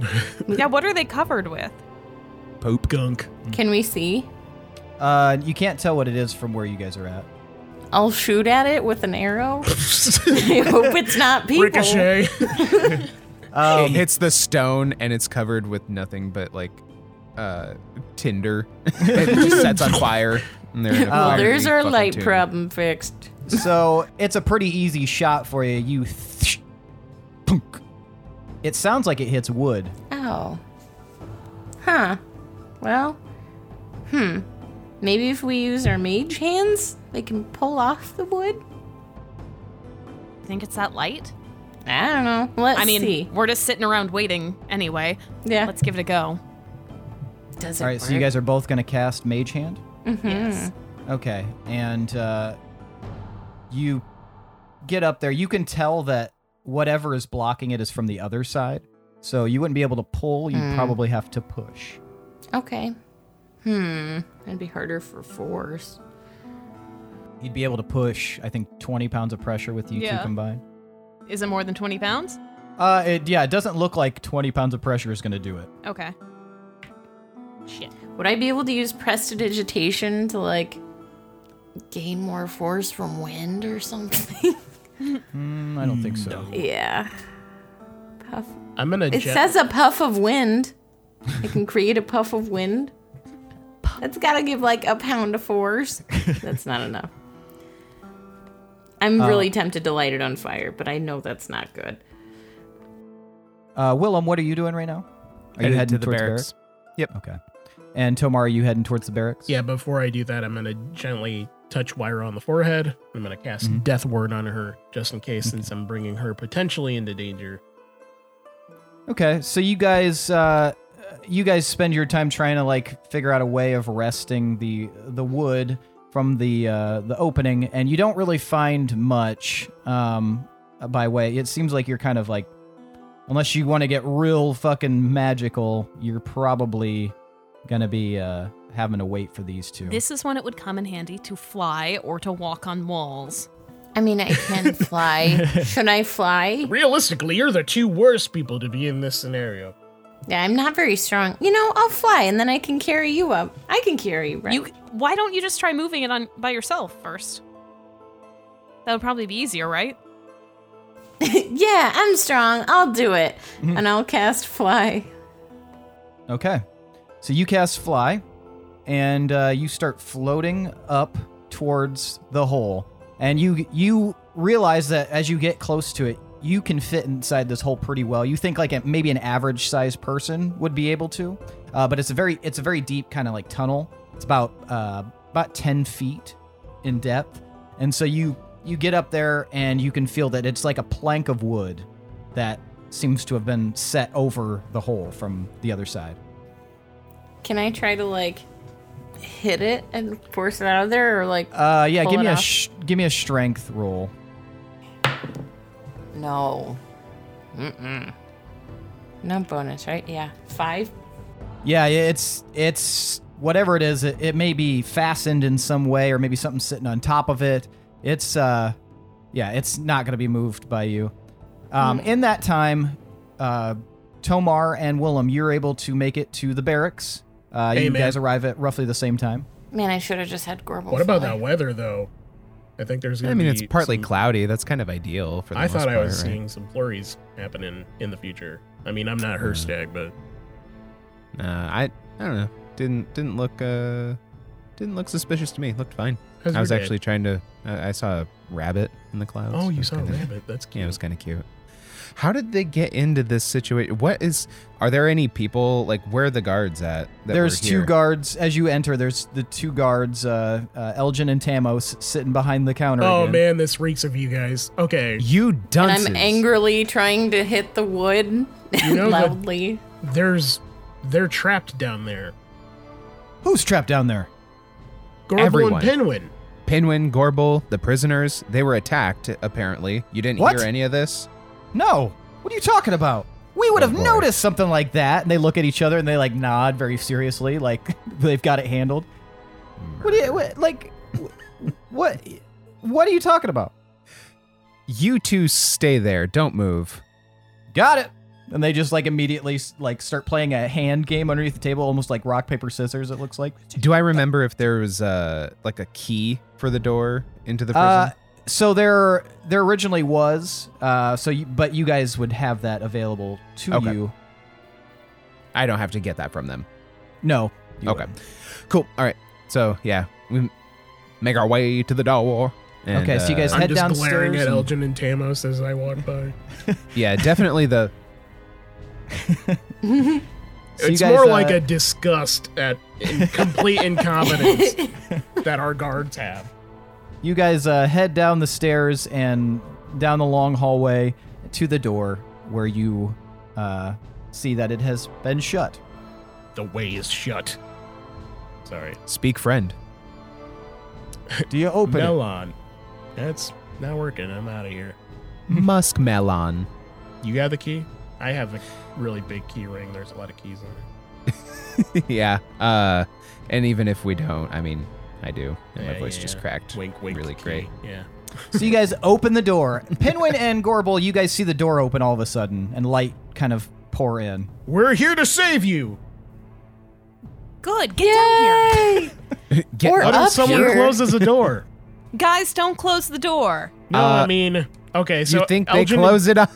yeah. What are they covered with? Poop. Gunk. Can we see? Uh, you can't tell what it is from where you guys are at. I'll shoot at it with an arrow. I hope it's not people. Ricochet. it Um, hits the stone, and it's covered with nothing but like uh tinder. it just sets on fire. And they're in a Well, there's our fucking light tomb. problem fixed. so it's a pretty easy shot for you. You, th- punk. It sounds like it hits wood. Oh. Huh. Well, hmm. Maybe if we use our mage hands, they can pull off the wood? Think it's that light? I don't know. Let's I mean, see. we're just sitting around waiting anyway. Yeah. Let's give it a go. Does it All right, so you guys are both gonna cast Mage Hand. Mhm. Yes. Okay, and uh, you get up there. You can tell that whatever is blocking it is from the other side. So you wouldn't be able to pull. You would Hmm. probably have to push. Okay. Hmm. It'd be harder for force. You'd be able to push. I think 20 pounds of pressure with you two combined. Is it more than 20 pounds? Uh, it, yeah, it doesn't look like 20 pounds of pressure is gonna do it. Okay. Shit. Would I be able to use prestidigitation to like gain more force from wind or something? Mm, I don't think so. yeah. Puff. I'm gonna. It jet- says a puff of wind. I can create a puff of wind. That's gotta give like a pound of force. That's not enough. I'm really tempted to light it on fire, but I know that's not good. Uh, Willem, what are you doing right now? Are you heading to the towards barracks. Yep. Okay. And To'marr, are you heading towards the barracks? Yeah, before I do that, I'm gonna gently touch Wyra on the forehead. I'm gonna cast Mm-hmm. Death Ward on her, just in case, since I'm bringing her potentially into danger. Okay, so you guys, uh, you guys spend your time trying to like figure out a way of resting the the wood from the uh, the opening, and you don't really find much um, by way. It seems like you're kind of like, unless you want to get real fucking magical, you're probably gonna be uh, having to wait for these two. This is when it would come in handy to fly or to walk on walls. I mean, I can fly. Should I fly? Realistically, you're the two worst people to be in this scenario. Yeah, I'm not very strong. You know, I'll fly and then I can carry you up. I can carry you, right? You, why don't you just try moving it on by yourself first? That would probably be easier, right? yeah, I'm strong. I'll do it. Mm-hmm. and I'll cast fly. Okay. So you cast fly, and uh, you start floating up towards the hole, and you you realize that as you get close to it, you can fit inside this hole pretty well. You think like a, maybe an average sized person would be able to, uh, but it's a very it's a very deep kind of like tunnel. It's about uh, about ten feet in depth, and so you you get up there and you can feel that it's like a plank of wood that seems to have been set over the hole from the other side. Can I try to like hit it and force it out of there or like Uh, yeah, give me a sh- give me a strength roll. No. Mm-mm. No bonus, right? Yeah. Five? Yeah, yeah, it's it's whatever it is. It, it may be fastened in some way, or maybe something sitting on top of it. It's uh, yeah, it's not gonna be moved by you. Um, in that time, uh, To'marr and Willem, you're able to make it to the barracks. Uh, Hey, you man. guys arrive at roughly the same time. Man, I should have just had Gorbel. What about fly. that weather, though? I think there's. Gonna I mean, it's partly some- cloudy. That's kind of ideal for the I thought I was right? seeing some flurries happening in the future. I mean, I'm not her Uh, stag, but Uh, I I don't know. Didn't didn't look uh didn't look suspicious to me. Looked fine. how's I was day? actually trying to. I I saw a rabbit in the clouds. Oh, you saw a kinda- rabbit. That's cute. Yeah, it was kind of cute. How did they get into this situation? What is? Are there any people like where are the guards at? that there's two guards as you enter. There's the two guards, uh, uh, Elgin and Tamos, sitting behind the counter. Oh again. man, this reeks of you guys. Okay, You dunces. And. I'm angrily trying to hit the wood You know the- loudly. there's they're trapped down there. Who's trapped down there? Gorbel Everyone. and Pinwin. Pinwin, Gorbel, the prisoners. They were attacked. Apparently, you didn't What? hear any of this. No. What are you talking about? We would Oh, have noticed something like that. And they look at each other and they like nod very seriously, like they've got it handled. What do you what, like? What? What are you talking about? You two stay there. Don't move. Got it. And they just like immediately like start playing a hand game underneath the table, almost like rock paper scissors. It looks like. Do I remember if there was uh like a key for the door into the prison? Uh, so there, there originally was. Uh, so you, but you guys would have that available to Okay. you. I don't have to get that from them. No. you okay. wouldn't. Cool. All right. So yeah, we make our way to the door. and, Okay, so you guys uh, I'm Head just glaring downstairs at and- Elgin and Tamos as I walk by. yeah, definitely the So you it's guys, more uh, like a disgust at in complete incompetence that our guards have. You guys uh, head down the stairs and down the long hallway to the door where you uh, see that it has been shut. The way is shut. Sorry. speak friend. Do you open it? Melon. That's not working. I'm out of here. Musk melon. You got the key? I have a really big key ring. There's a lot of keys on it. yeah. Uh, and even if we don't, I mean, I do. And my voice yeah, just yeah. cracked. Wink, wink. Really great. Yeah. So you guys open the door. Pinwin and Gorbel, you guys see the door open all of a sudden and light kind of pour in. We're here to save you. Good, get down here. Get Or What up if someone here. closes a door? Guys, don't close the door. No, Uh, I mean, okay, so you think Elgin they close it on?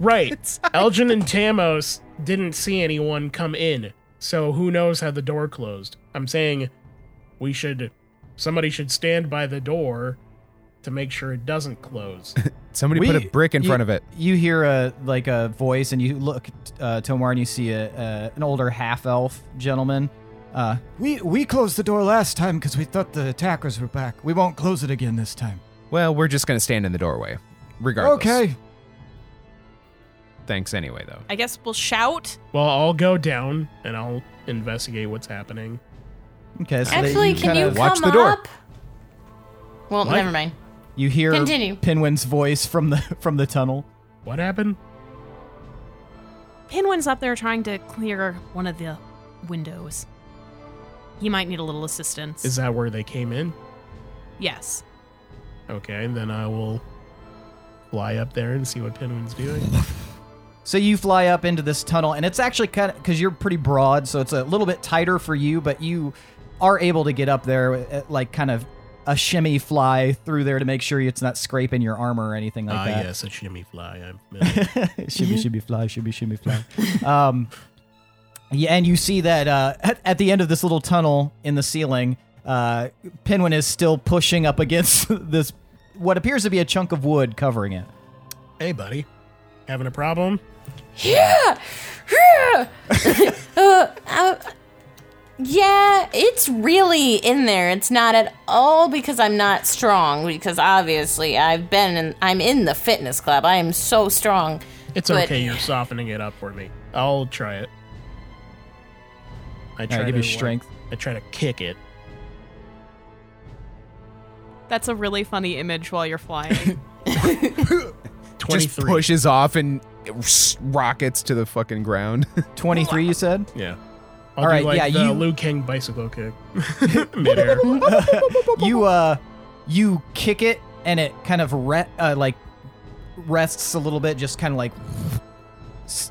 Right. Elgin and Tamos didn't see anyone come in, so who knows how the door closed. I'm saying we should somebody should stand by the door to make sure it doesn't close. Somebody We- put a brick in you- front of it. You hear a like a voice, and you look, uh, To'marr, and you see a, a an older half elf gentleman. Uh, We we closed the door last time because we thought the attackers were back. We won't close it again this time. Well, we're just gonna stand in the doorway, regardless. Okay. Thanks anyway, though. I guess we'll shout. well, I'll go down and I'll investigate what's happening. Okay, so they- Actually, can you kinda- watch come the door. up? Well, What? never mind. You hear Continue. Pinwin's voice from the from the tunnel. What happened? Pinwin's up there trying to clear one of the windows. He might need a little assistance. Is that where they came in? yes. Okay, then I will fly up there and see what Pinwin's doing. So you fly up into this tunnel, and it's actually kind of because you're pretty broad, so it's a little bit tighter for you, but you are able to get up there, like kind of a shimmy fly through there to make sure it's not scraping your armor or anything like Ah, that. yes, a shimmy fly. I'm shimmy, shimmy, fly, shimmy, shimmy, fly. Um, yeah, and you see that uh, at, at the end of this little tunnel in the ceiling, uh, Pinwin is still pushing up against this, what appears to be a chunk of wood covering it. hey, buddy. Having a problem? Yeah. Yeah. uh, uh, yeah, it's really in there. It's not at all because I'm not strong. Because obviously I've been in. I'm in the fitness club. I am so strong. It's But- okay. You're softening it up for me. I'll try it. I try right, give to you like, strength. I try to kick it. That's a really funny image while you're flying. Just Twenty-three. pushes off and rockets to the fucking ground. 23, you said? Yeah. I'll All do like yeah, the you- Liu Kang bicycle kick. Midair. you uh you kick it and it kind of re- uh, like rests a little bit just kind of like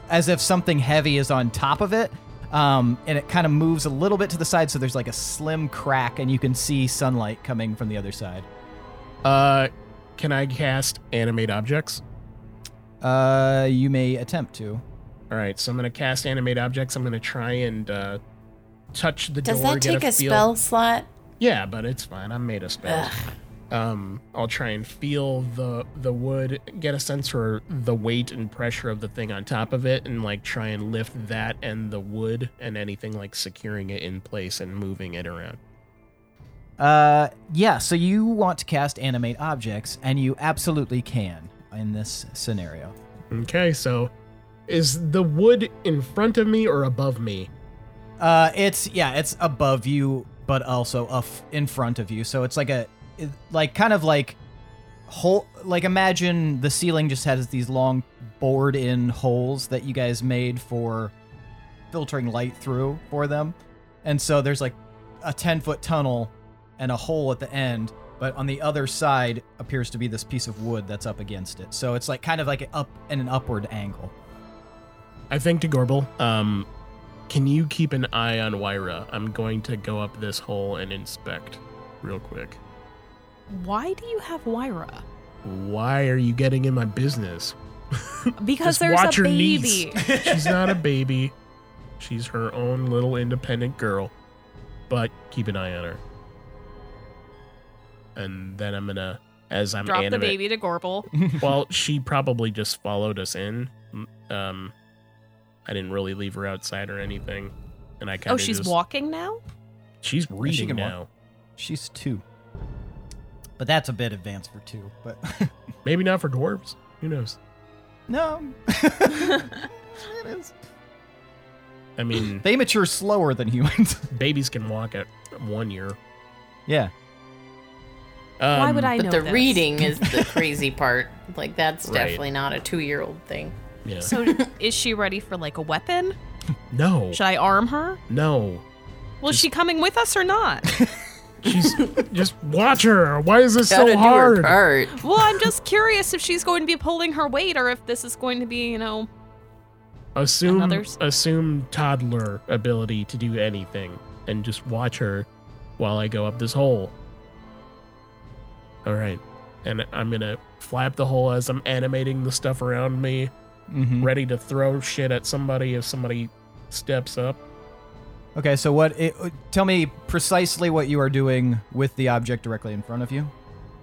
as if something heavy is on top of it um and it kind of moves a little bit to the side so there's like a slim crack and you can see sunlight coming from the other side Uh, can I cast animate objects? uh you may attempt to All right, so I'm gonna cast animate objects. I'm gonna try and uh, touch the Does door. that get take a, feel. spell slot? Yeah, but it's fine. I'm made of spells. Um, I'll try and feel the the wood, get a sense for the weight and pressure of the thing on top of it, and like try and lift that and the wood and anything like securing it in place and moving it around. uh yeah so you want to cast animate objects and you absolutely can in this scenario Okay, so is the wood in front of me or above me? Uh, it's yeah, it's above you, but also up in front of you. So it's like a, it- like kind of like, hole. Like imagine the ceiling just has these long bored-in holes that you guys made for filtering light through for them, and so there's like a ten-foot tunnel and a hole at the end. But on the other side appears to be this piece of wood that's up against it. So it's like kind of like up and an upward angle. I think to Gorbel, um, can you keep an eye on Wyra? I'm going to go up this hole and inspect real quick. Why do you have Wyra? Why are you getting in my business? Because there's watch a her baby. niece. She's not a baby. She's her own little independent girl. But keep an eye on her. And then I'm gonna, as I'm Drop the baby to Gorbel. Well, she probably just followed us in. Um, I didn't really leave her outside or anything, and I kind of. Oh, she's just, walking now? She's reading can walk. now. She's two, but that's a bit advanced for two. But Maybe not for dwarves. Who knows? No. it is. I mean, They mature slower than humans. babies can walk at one year. yeah. Um, Why would I But know the this? reading is the crazy part. Like that's Right. definitely not a two-year-old thing. Yeah. So is she ready for like a weapon? no, Should I arm her? no. Well, is she coming with us or not? She's just watch her. Why is this Gotta so do hard? her part. well, I'm just curious if she's going to be pulling her weight or if this is going to be, you know, Assume Another's- assume toddler ability to do anything, and just watch her while I go up this hole. All right. And I'm going to flap the hole as I'm animating the stuff around me, Mm-hmm. ready to throw shit at somebody if somebody steps up. Okay, so what? It, uh, tell me precisely what you are doing with the object directly in front of you.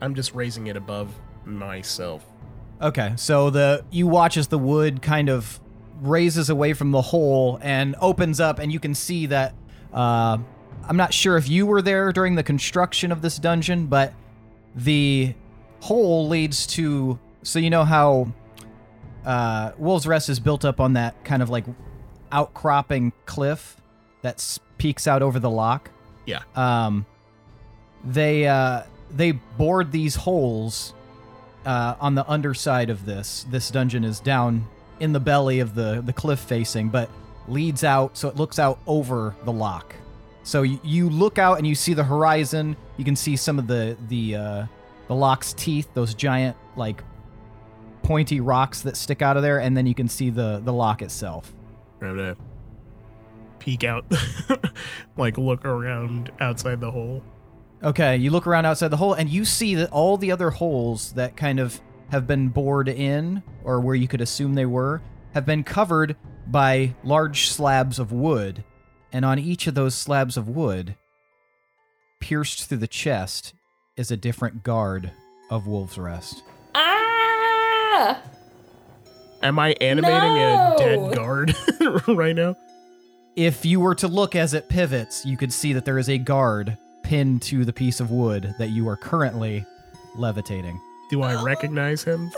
I'm just raising it above myself. Okay, so the you watch as the wood kind of raises away from the hole and opens up, and you can see that. Uh, I'm not sure if you were there during the construction of this dungeon, but the hole leads to. So you know how uh, Wolves Rest is built up on that kind of like outcropping cliff that peaks out over the lock. Yeah. Um, they uh, they bored these holes uh, on the underside of this. This dungeon is down in the belly of the the cliff facing, but leads out so it looks out over the lock. So you, you look out and you see the horizon. You can see some of the the uh, the lock's teeth, those giant like pointy rocks that stick out of there, and then you can see the the lock itself. I'm going to peek out, like look around outside the hole. Okay, you look around outside the hole and you see that all the other holes that kind of have been bored in, or where you could assume they were, have been covered by large slabs of wood. And on each of those slabs of wood, pierced through the chest, is a different guard of Wolf's Rest. Ah! Am I animating No! a dead guard right now? If you were to look as it pivots, you could see that there is a guard pinned to the piece of wood that you are currently levitating. Do I recognize him?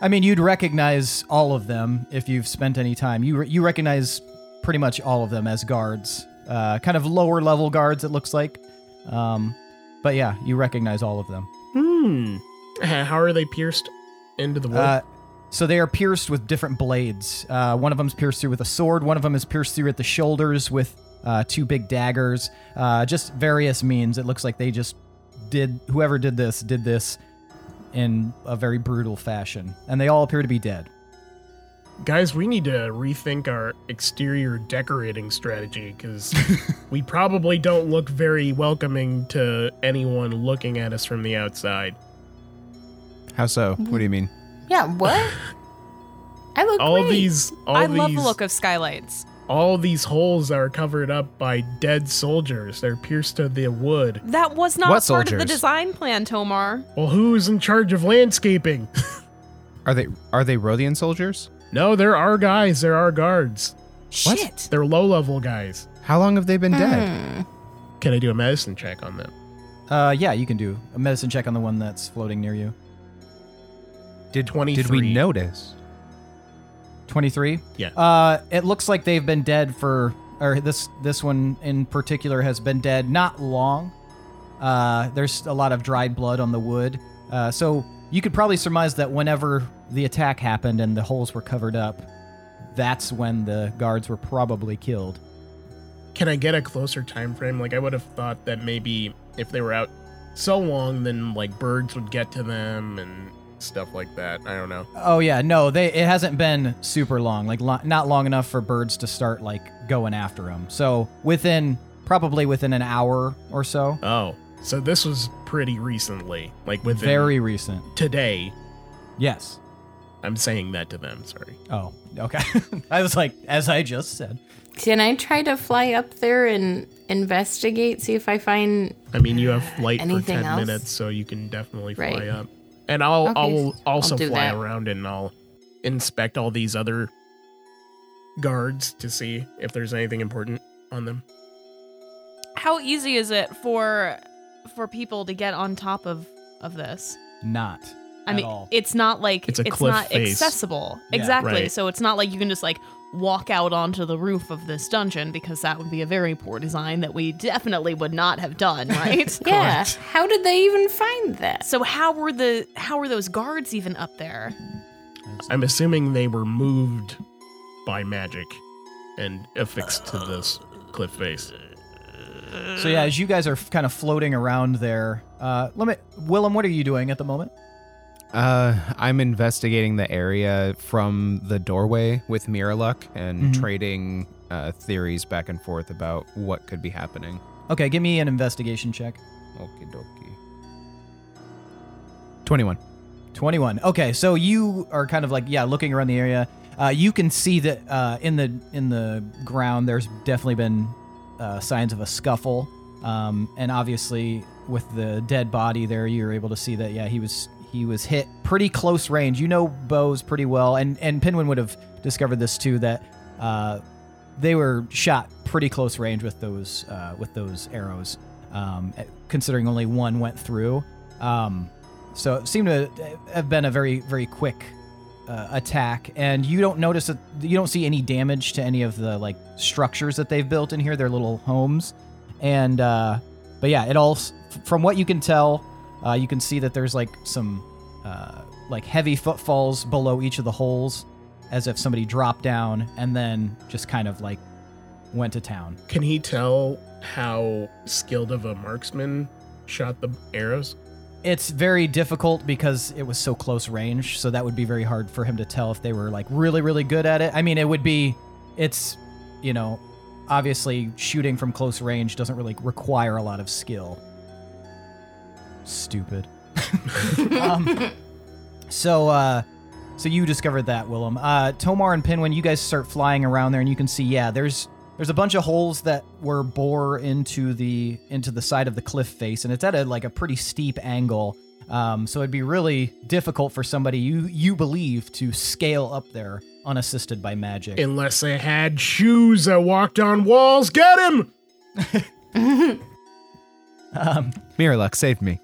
I mean, you'd recognize all of them if you've spent any time. You re- you recognize pretty much all of them as guards, uh, kind of lower level guards. It looks like, um, but yeah, you recognize all of them. Hmm. How are they pierced into the wood? Uh, so they are pierced with different blades. Uh, one of them is pierced through with a sword. One of them is pierced through at the shoulders with uh, two big daggers. Uh, just various means. It looks like they just did. Whoever did this did this in a very brutal fashion, and they all appear to be dead. Guys, we need to rethink our exterior decorating strategy because we probably don't look very welcoming to anyone looking at us from the outside. How so? What do you mean? Yeah, what? I look All great. these, all I these, love the look of skylights. all these holes are covered up by dead soldiers. They're pierced to the wood. That was not What part of the soldiers? design plan, To'marr. Well, who's in charge of landscaping? Are they are they Rothian soldiers? no, there are our guys. There are our guards. What? Shit. They're low-level guys. How long have they been dead? Hmm. Can I do a medicine check on them? Uh, yeah, you can do a medicine check on the one that's floating near you. Did twenty? Did we notice? 23? Yeah. Uh, it looks like they've been dead for, or this this one in particular has been dead not long. Uh, there's a lot of dried blood on the wood. Uh, so you could probably surmise that whenever the attack happened and the holes were covered up, that's when the guards were probably killed. Can I get a closer time frame? Like I would have thought that maybe if they were out so long, then like birds would get to them and stuff like that. I don't know. Oh yeah, no, they it hasn't been super long, like lo- not long enough for birds to start like going after them. So within probably within an hour or so, Oh, so this was pretty recently, like within very recent. today. Yes. I'm saying that to them. Sorry. Oh, okay. I was like, as I just said. Can I try to fly up there and investigate, see if I find I mean, you have flight for ten else? minutes, so you can definitely fly Right. up. And I'll Okay, I'll also I'll fly that. around and I'll inspect all these other guards to see if there's anything important on them. How easy is it for for people to get on top of of this? Not. I at mean, all. it's not like It's it's, cliff not face. accessible. Yeah. exactly. Right. So it's not like you can just like walk out onto the roof of this dungeon because that would be a very poor design that we definitely would not have done, right? Yeah. How did they even find that? so how were the how were those guards even up there? I'm assuming they were moved by magic and affixed to this cliff face. So yeah, as you guys are kind of floating around there, uh, let me, Willem, what are you doing at the moment? Uh, I'm investigating the area from the doorway with Miraluk and Mhm. trading uh, theories back and forth about what could be happening. Okay, give me an investigation check. Okie dokie. 21. 21. Okay, so you are kind of like yeah, looking around the area. Uh, you can see that uh, in the in the ground, there's definitely been uh, signs of a scuffle, um, and obviously with the dead body there, you're able to see that yeah, he was he was hit pretty close range. You know bows pretty well, and and Pinwin would have discovered this too that uh, they were shot pretty close range with those uh, with those arrows, um, considering only one went through. Um, so it seemed to have been a very very quick uh, attack, and you don't notice that you don't see any damage to any of the like structures that they've built in here. Their little homes, and uh, but yeah, it all from what you can tell, uh, you can see that there's like some uh, like heavy footfalls below each of the holes, as if somebody dropped down and then just kind of like went to town. Can he tell how skilled of a marksman shot the arrows? It's very difficult because it was so close range, so that would be very hard for him to tell if they were like really, really good at it. I mean, it would be, it's, you know, obviously shooting from close range doesn't really require a lot of skill. Stupid. um, so, uh, so you discovered that, Willem. Uh, To'marr and Pinwin, you guys start flying around there, and you can see, yeah, there's there's a bunch of holes that were bore into the into the side of the cliff face, and it's at a like a pretty steep angle. Um, so it'd be really difficult for somebody you you believe to scale up there unassisted by magic. Unless they had shoes that walked on walls. Get him! um, Miralux saved me.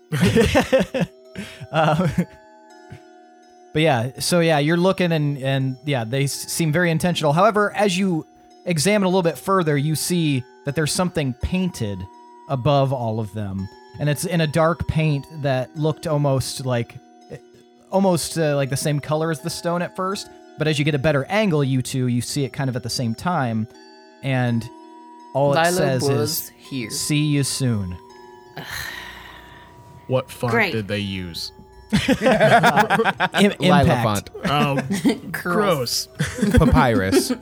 uh, but yeah, so yeah, you're looking and and yeah, they s- seem very intentional. However, as you examine a little bit further, you see that there's something painted above all of them, and it's in a dark paint that looked almost like almost uh, like the same color as the stone at first. But as you get a better angle, you two, you see it kind of at the same time, and all it Lilo says was is here. "See you soon." What font Great. did they use? Im- Lila impact. font. Oh, Curls. gross. Papyrus.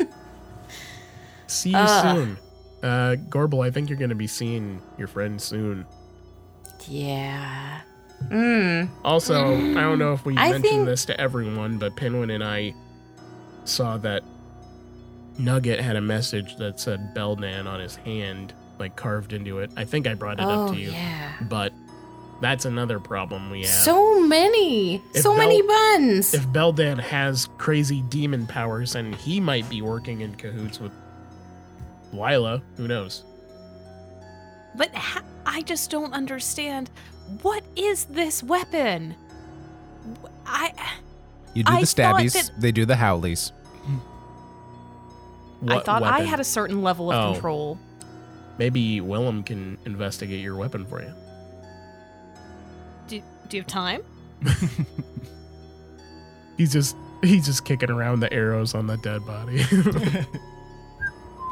See you Ugh. soon. Uh, Gorbel, I think you're going to be seeing your friend soon. Yeah. Mm. Also, I don't know if we I mentioned think- this to everyone, but Pinwin and I saw that Nugget had a message that said Beldan on his hand, like carved into it. I think I brought it Oh up to you, yeah. but that's another problem we have. So many. If so Bel- many buns. if Beldan has crazy demon powers and he might be working in cahoots with Lila, who knows? But ha- I just don't understand. What is this weapon? I You do I the stabbies, that- they do the howlies. I What thought I had a certain level of Oh. control. Maybe Willem can investigate your weapon for you. Do, do you have time? He's just he's just kicking around the arrows on the dead body.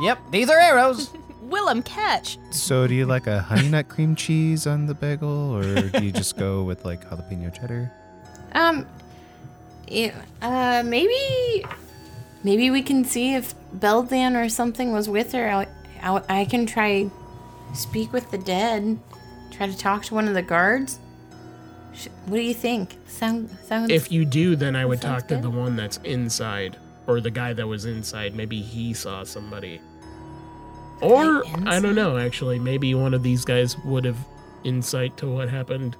Yep, these are arrows. Willem, catch. So do you like a honey nut cream cheese on the bagel, or do you just go with like jalapeno cheddar? Um, yeah, uh, maybe, maybe we can see if Beldan or something was with her. I, I, I can try speak with the dead. Try to talk to one of the guards. Sh- What do you think? Sound sounds. if you do, then I would Sounds talk to good. the one that's inside, or the guy that was inside. Maybe he saw somebody. Or I don't know. Actually, maybe one of these guys would have insight to what happened.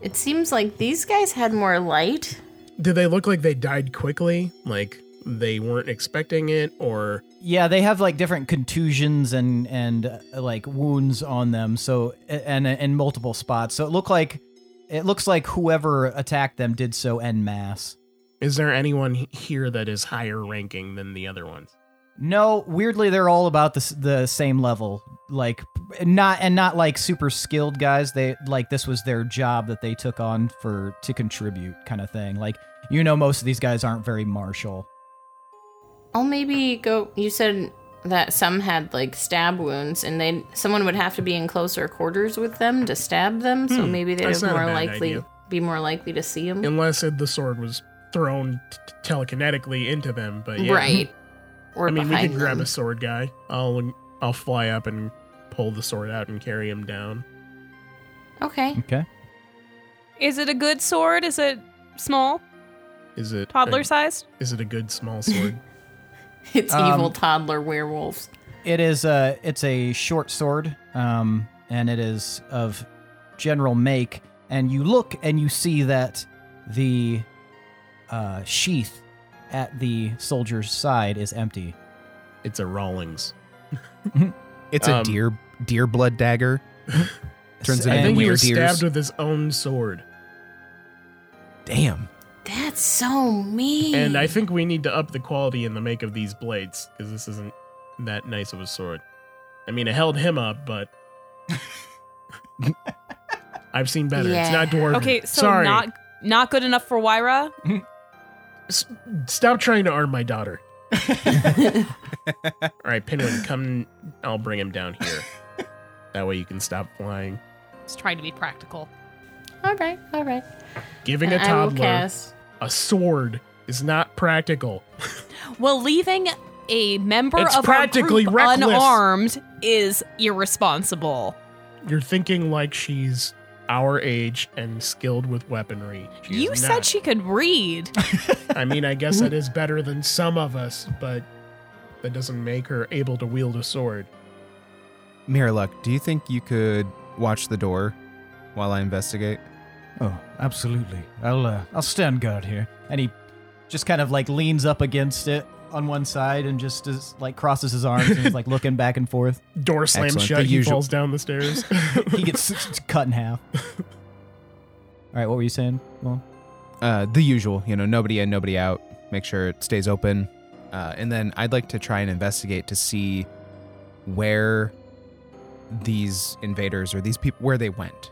it seems like these guys had more light. Did they look like they died quickly? Like they weren't expecting it, or Yeah, they have like different contusions and and uh, like wounds on them. So and in multiple spots. So it looked like it looks like whoever attacked them did so en masse. is there anyone here that is higher ranking than the other ones? No, weirdly they're all about the the same level. Like not and not like super skilled guys. They like this was their job that they took on for to contribute kind of thing. Like you know most of these guys aren't very martial. I'll maybe go. You said that some had like stab wounds, and they someone would have to be in closer quarters with them to stab them. So Hmm, maybe they'd that's have not a more bad likely idea. be more likely to see them. Unless it, the sword was thrown t- telekinetically into them, but yeah. Right. Or I mean, we behind could grab them. a sword guy. I'll I'll fly up and pull the sword out and carry him down. Okay. Okay. Is it a good sword? Is it small, Is it toddler a, sized? Is it a good small sword? It's Um, evil toddler werewolves. It is a it's a short sword, um, and it is of general make. And you look and you see that the uh, sheath at the soldier's side is empty. it's a Rawlings. It's a Um, deer deer blood dagger. Turns I I think he weird was ears. stabbed with his own sword. Damn. That's so mean. And I think we need to up the quality in the make of these blades because this isn't that nice of a sword. I mean, it held him up, but I've seen better. It's not dwarven. Okay, so Sorry. not not good enough for Wyra. S- stop trying to arm my daughter. All right, Pinwin, come. I'll bring him down here. That way you can stop flying. It's trying to be practical. all right, all right. Giving a I will toddler cast. A sword is not practical. Well, leaving a member It's of practically our group reckless. unarmed is irresponsible. You're thinking like she's our age and skilled with weaponry. She you said she could read. I mean, I guess that is better than some of us, but that doesn't make her able to wield a sword. Miraluk, do you think you could watch the door while I investigate? Oh, absolutely. I'll uh, I'll stand guard here. And he just kind of like leans up against it on one side and just is, like crosses his arms and is like looking back and forth. Door slams Excellent. shut. The He usual- falls down the stairs. He gets cut in half. All right, what were you saying? Well, Uh, the usual, you know, nobody in, nobody out. Make sure it stays open. Uh, and then I'd like to try and investigate to see where these invaders or these people where they went,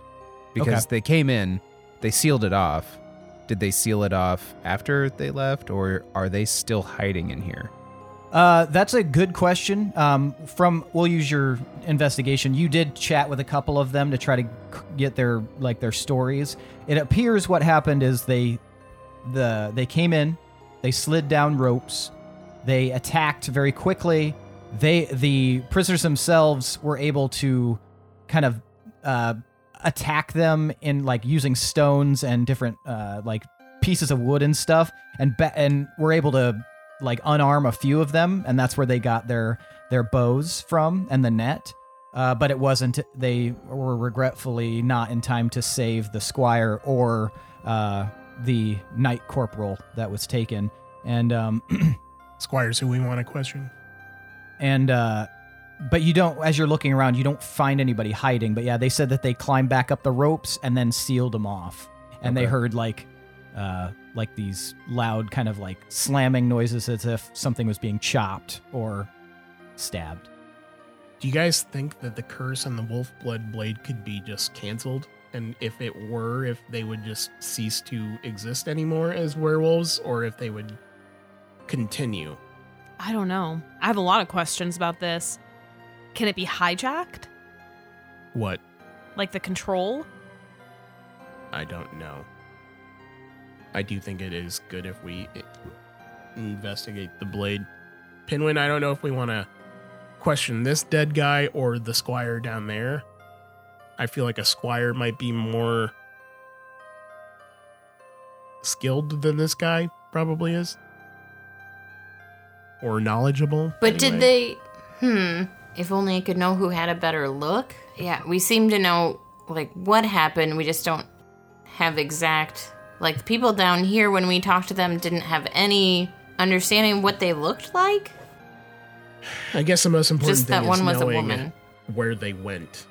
because Okay. they came in, they sealed it off. Did they seal it off after they left, or are they still hiding in here? Uh, that's a good question. Um, from we'll use your investigation. You did chat with a couple of them to try to get their like their stories. It appears what happened is they the they came in, they slid down ropes, they attacked very quickly. They the prisoners themselves were able to kind of uh, attack them in like using stones and different uh, like pieces of wood and stuff, and ba- and were able to like unarm a few of them, and that's where they got their their bows from and the net. Uh, but it wasn't. They were regretfully not in time to save the squire or uh, the knight corporal that was taken. And um, Squires, who we want to question. and uh, but you don't. As you're looking around, you don't find anybody hiding. But yeah, they said that they climbed back up the ropes and then sealed them off. And they heard like uh, like these loud kind of like slamming noises as if something was being chopped or stabbed. Do you guys think that the curse on the wolf blood blade could be just canceled? And if it were, if they would just cease to exist anymore as werewolves, or if they would continue? I don't know. I have a lot of questions about this. Can it be hijacked? What? Like the control? I don't know. I do think it is good if we i- investigate the blade. Pinwin, I don't know if we want to question this dead guy or the squire down there. I feel like a squire might be more skilled than this guy probably is. Or knowledgeable. But did anyway. they? Hmm. If only I could know who had a better look. Yeah, we seem to know like what happened. We just don't have exact. Like the people down here, when we talked to them, didn't have any understanding what they looked like. I guess the most important Just thing that is one was a knowing woman. where they went.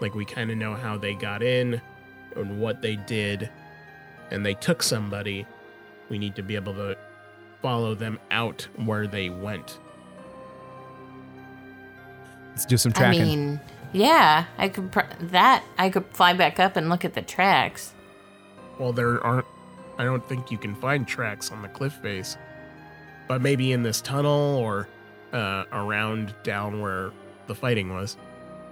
Like we kind of know how they got in and what they did, and they took somebody. We need to be able to follow them out where they went. Let's do some tracking. I mean, yeah, I could pr- that I could fly back up and look at the tracks. Well, there aren't. I don't think you can find tracks on the cliff face, but maybe in this tunnel or uh, around down where the fighting was.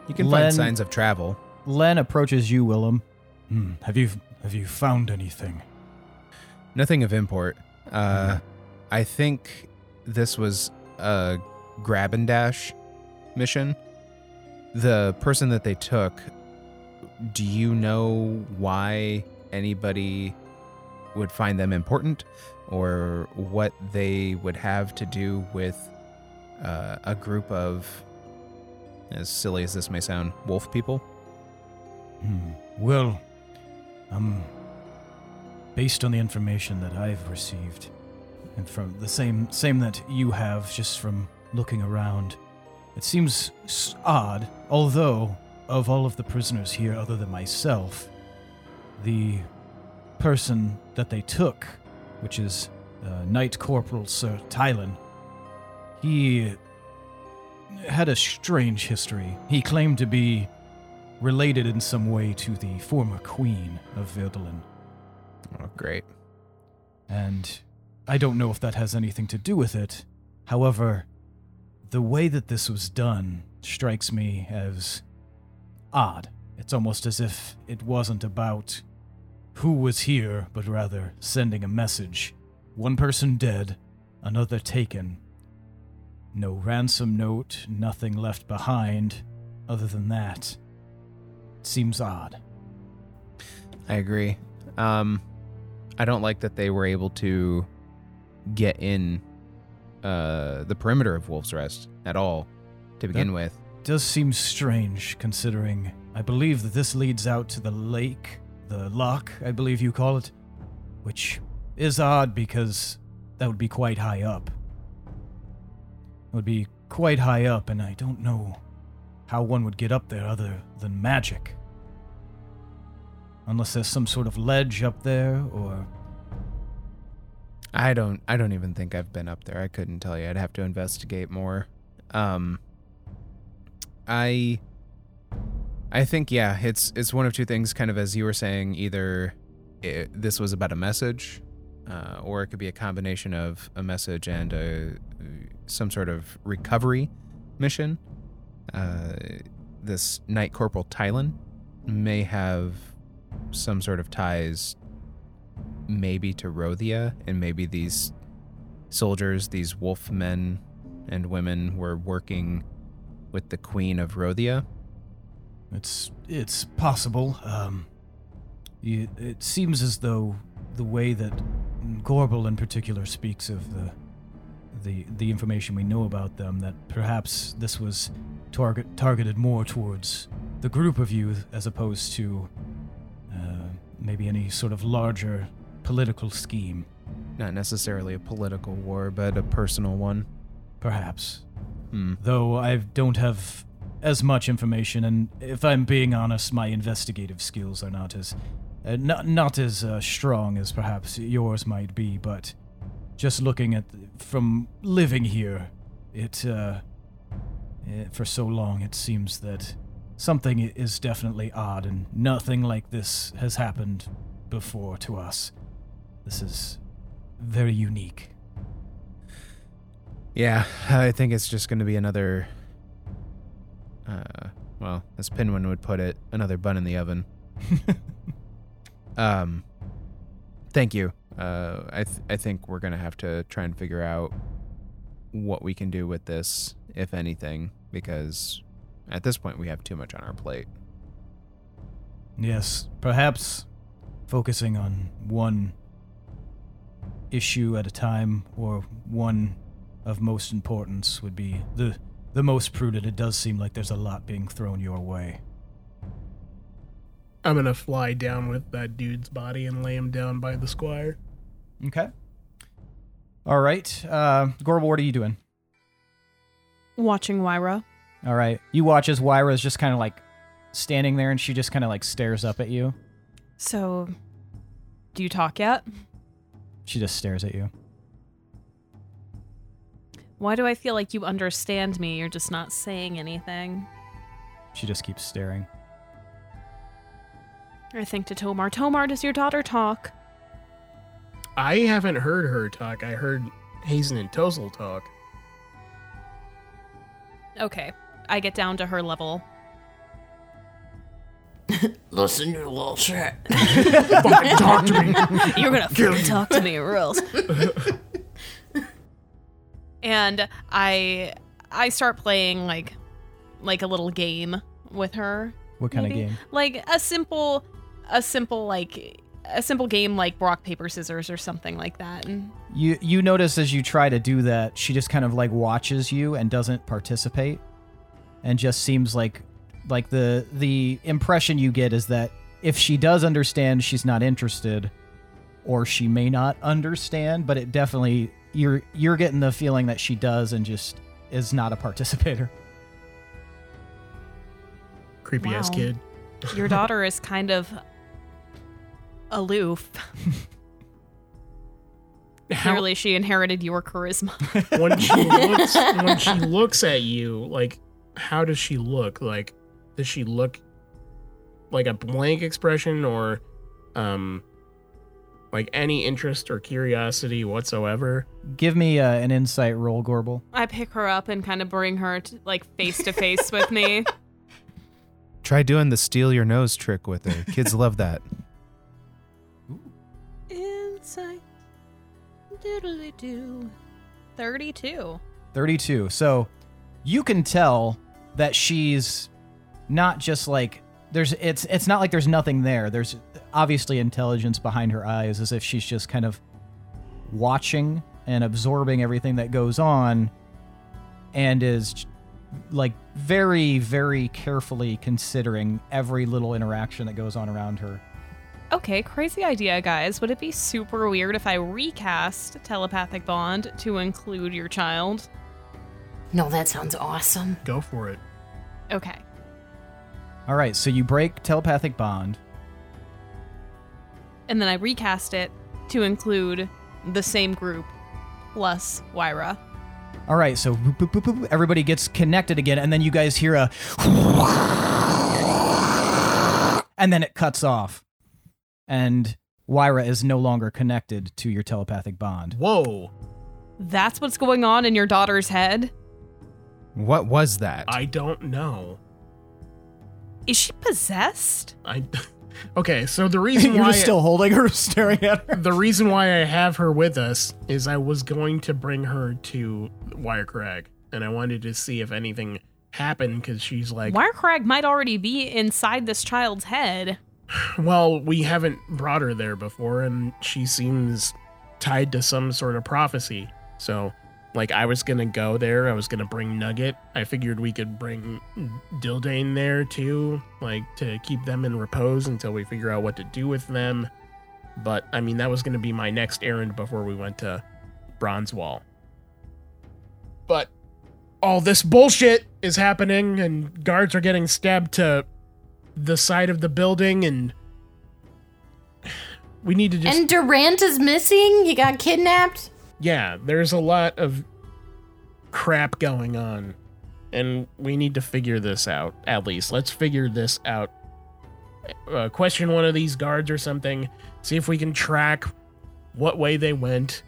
you can Len- find signs of travel. Len approaches you, Willem. Hmm. Have you have you found anything? Nothing of import. Uh, I think this was a grab and dash mission. the person that they took, do you know why anybody would find them important or what they would have to do with uh, a group of, as silly as this may sound, wolf people? Hmm. Well, um, based on the information that I've received, and from the same same that you have, just from looking around, it seems odd. Although, of all of the prisoners here, other than myself, the person that they took, which is uh, Knight Corporal Sir Tylan, he had a strange history. He claimed to be related in some way to the former queen of Verdolin. Oh, great. And I don't know if that has anything to do with it. However, the way that this was done strikes me as odd. It's almost as if it wasn't about who was here, but rather sending a message. One person dead, another taken. No ransom note, nothing left behind. Other than that, it seems odd. I agree. Um, I don't like that they were able to get in uh, the perimeter of Wolf's Rest at all to begin That- with. does seem strange considering I believe that this leads out to the lake, the lock, I believe you call it, which is odd because that would be quite high up. It would be quite high up, and I don't know how one would get up there other than magic. Unless there's some sort of ledge up there, or. I don't. I don't even think I've been up there. I couldn't tell you. I'd have to investigate more. Um, I. I think yeah. It's it's one of two things. Kind of as you were saying, either it, this was about a message, uh, or it could be a combination of a message and a some sort of recovery mission. Uh, this Knight Corporal Tylan may have some sort of ties maybe to Rothia, and maybe these soldiers, these wolf men and women, were working with the Queen of Rothia. It's it's possible. Um, it seems as though the way that Gorbel in particular speaks of the the the information we know about them, that perhaps this was target targeted more towards the group of you as opposed to uh, maybe any sort of larger political scheme. Not necessarily a political war, but a personal one. Perhaps. Hmm. though I don't have as much information, and if I'm being honest, my investigative skills are not as uh, not not as uh, strong as perhaps yours might be. But just looking at from living here, it uh, eh, for so long, it seems that something is definitely odd, and nothing like this has happened before to us. This is very unique. Yeah, I think it's just going to be another. Uh, well, as Pinwin would put it, another bun in the oven. um, thank you. Uh, I th- I think we're gonna have to try and figure out what we can do with this, if anything, because at this point we have too much on our plate. Yes, perhaps focusing on one issue at a time or one of most importance would be the the most prudent. It does seem like there's a lot being thrown your way. I'm gonna fly down with that dude's body and lay him down by the squire. Okay. All right. Uh, Gorbel, what are you doing? Watching Wyra. All right. You watch as Wyra is just kind of like standing there and she just kind of like stares up at you. So, do you talk yet? She just stares at you. Why do I feel like you understand me? You're just not saying anything. She just keeps staring. I think to To'marr, To'marr, does your daughter talk? I haven't heard her talk. I heard Hazen and Tozel talk. Okay. I get down to her level. Listen, you little shit. Fucking talk to me. You're gonna fucking talk to me or else. and I I start playing like like a little game with her. What kind maybe? of game? Like a simple, a simple like a simple game like rock paper scissors or something like that. And You you notice as you try to do that, she just kind of like watches you and doesn't participate, and just seems like like the the impression you get is that if she does understand, she's not interested, or she may not understand. But it definitely you're you're getting the feeling that she does and just is not a participator. Creepy ass kid. your daughter is kind of aloof. How, Clearly, she inherited your charisma. when she looks when she looks at you, like how does she look? Like does she look like a blank expression or um like any interest or curiosity whatsoever? Give me uh, an insight roll, Gorbel. I pick her up and kind of bring her to, like face to face with me. Try doing the steal your nose trick with her. Kids love that. Insight. Doodly doo. 32. 32. So you can tell that she's not just like there's it's it's not like there's nothing there. There's obviously intelligence behind her eyes as if she's just kind of watching and absorbing everything that goes on and is like very very carefully considering every little interaction that goes on around her. Okay, crazy idea, guys. Would it be super weird if I recast telepathic bond to include your child? No, that sounds awesome. Go for it. Okay. All right, so you break telepathic bond. And then I recast it to include the same group plus Wyra. All right, so boop, boop, boop, boop, everybody gets connected again, and then you guys hear a, and then it cuts off, and Wyra is no longer connected to your telepathic bond. Whoa. That's what's going on in your daughter's head? What was that? I don't know. Is she possessed? I Okay, so the reason You're why just still holding her, staring at her. the reason why I have her with us is I was going to bring her to Wirecrag, and I wanted to see if anything happened because she's like, Wirecrag might already be inside this child's head. well, we haven't brought her there before, and she seems tied to some sort of prophecy. So, like, I was gonna go there. I was gonna bring Nugget. I figured we could bring Dildane there too, like to keep them in repose until we figure out what to do with them. But I mean, that was gonna be my next errand before we went to Bronze Wall. But all this bullshit is happening, and guards are getting stabbed to the side of the building, and we need to just and Durant is missing? He got kidnapped? Yeah, there's a lot of crap going on. And we need to figure this out. At least, let's figure this out. Uh, question one of these guards or something. See if we can track what way they went.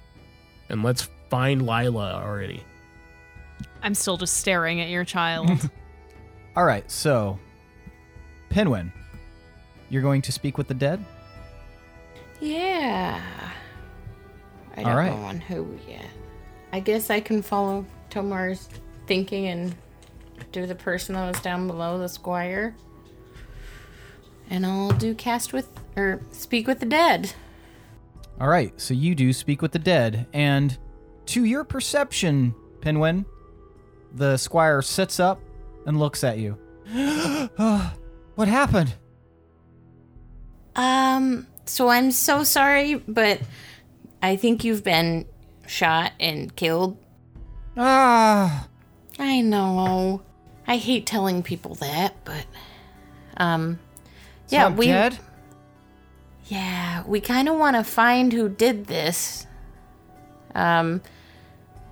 And let's find Lila already. I'm still just staring at your child. All right, so Pinwin, you're going to speak with the dead. Yeah. I don't right. know on who yet. I guess I can follow To'marr's thinking and do the person that was down below, the squire. And I'll do cast with, or speak with the dead. All right, so you do speak with the dead, and to your perception, Pinwin, the squire sits up and looks at you. Uh, what happened? Um, so I'm so sorry, but I think you've been shot and killed. Ah, I know. I hate telling people that, but um so yeah, I'm we dead. Yeah, we kind of want to find who did this. Um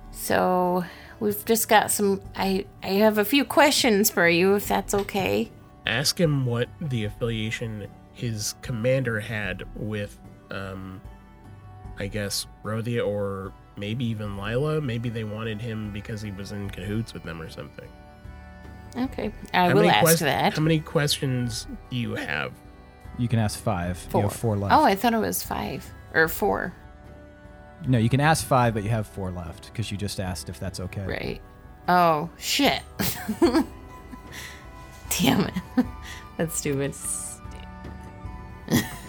so we've just got some I I have a few questions for you if that's okay. Ask him what the affiliation his commander had with, um, I guess, Rothia or maybe even Lila. Maybe they wanted him because he was in cahoots with them or something. Okay. I How will ask quest- that. How many questions do you have? You can ask five. Four. You have four left. Oh, I thought it was 5 or 4. no, you can ask five, but you have four left because you just asked if that's okay. Right. Oh, shit. Damn it. That's stupid.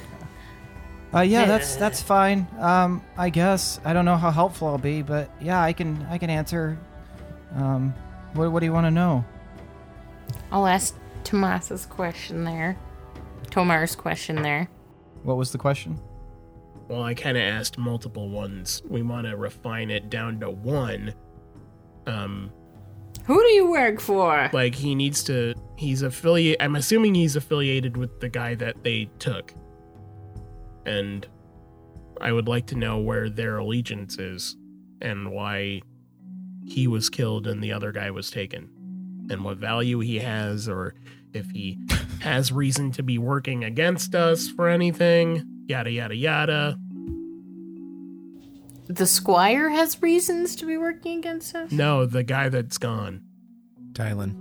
Uh, yeah, that's that's fine. Um, I guess I don't know how helpful I'll be, but yeah, I can I can answer. Um, what what do you want to know? I'll ask Tomas's question there. To'marr's question there. What was the question? Well, I kind of asked multiple ones. We want to refine it down to one. Um, Who do you work for? like he needs to. He's affiliate. I'm assuming he's affiliated with the guy that they took. And I would like to know where their allegiance is and why he was killed and the other guy was taken, and what value he has, or if he has reason to be working against us for anything. Yada yada yada. The squire has reasons to be working against us? No, the guy that's gone. Tylen.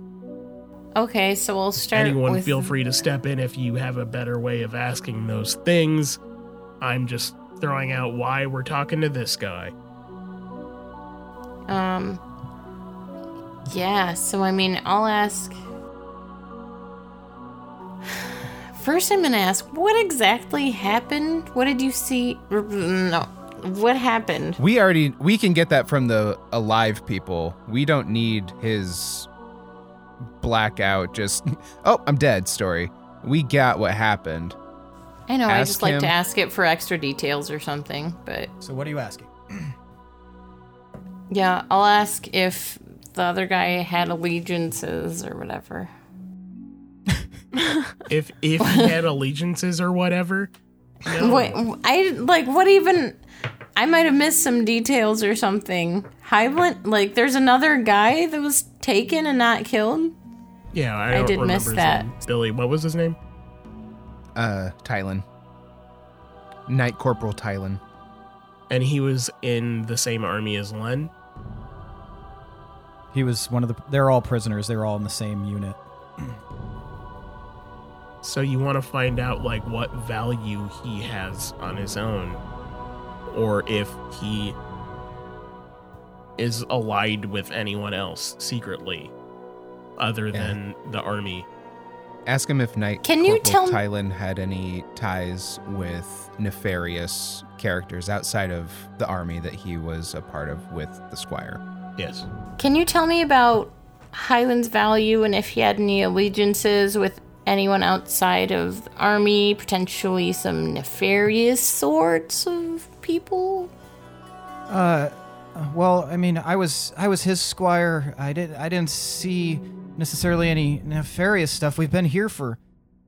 Okay, so we'll start Anyone with feel free to step in if you have a better way of asking those things. I'm just throwing out why we're talking to this guy. Um. Yeah, so I mean, I'll ask. First, I'm gonna ask, what exactly happened? What did you see? No, what happened? We already we can get that from the alive people. We don't need his blackout just oh, I'm dead story. We got what happened. I know, I Ask just like to ask it for extra details or something, but So what are you asking? yeah, I'll ask if the other guy had allegiances or whatever. If if he had allegiances or whatever. No. Wait, I like what even? I might have missed some details or something. Highland, like, there's another guy that was taken and not killed. Yeah, I, I don't did miss that. Billy, what was his name? Uh Tylen. Knight Corporal Tylen. And he was in the same army as Len. He was one of the. They're all prisoners. They're all in the same unit. So you want to find out like what value he has on his own, or if he is allied with anyone else secretly, other Yeah. than the army. Ask him if Knight Can you Corporal tell- Tylen had any ties with nefarious characters outside of the army that he was a part of with the Squire. Yes. Can you tell me about Highland's value and if he had any allegiances with anyone outside of the army, potentially some nefarious sorts of people? Uh, well, I mean, I was I was his squire. I didn't I didn't see necessarily any nefarious stuff. We've been here for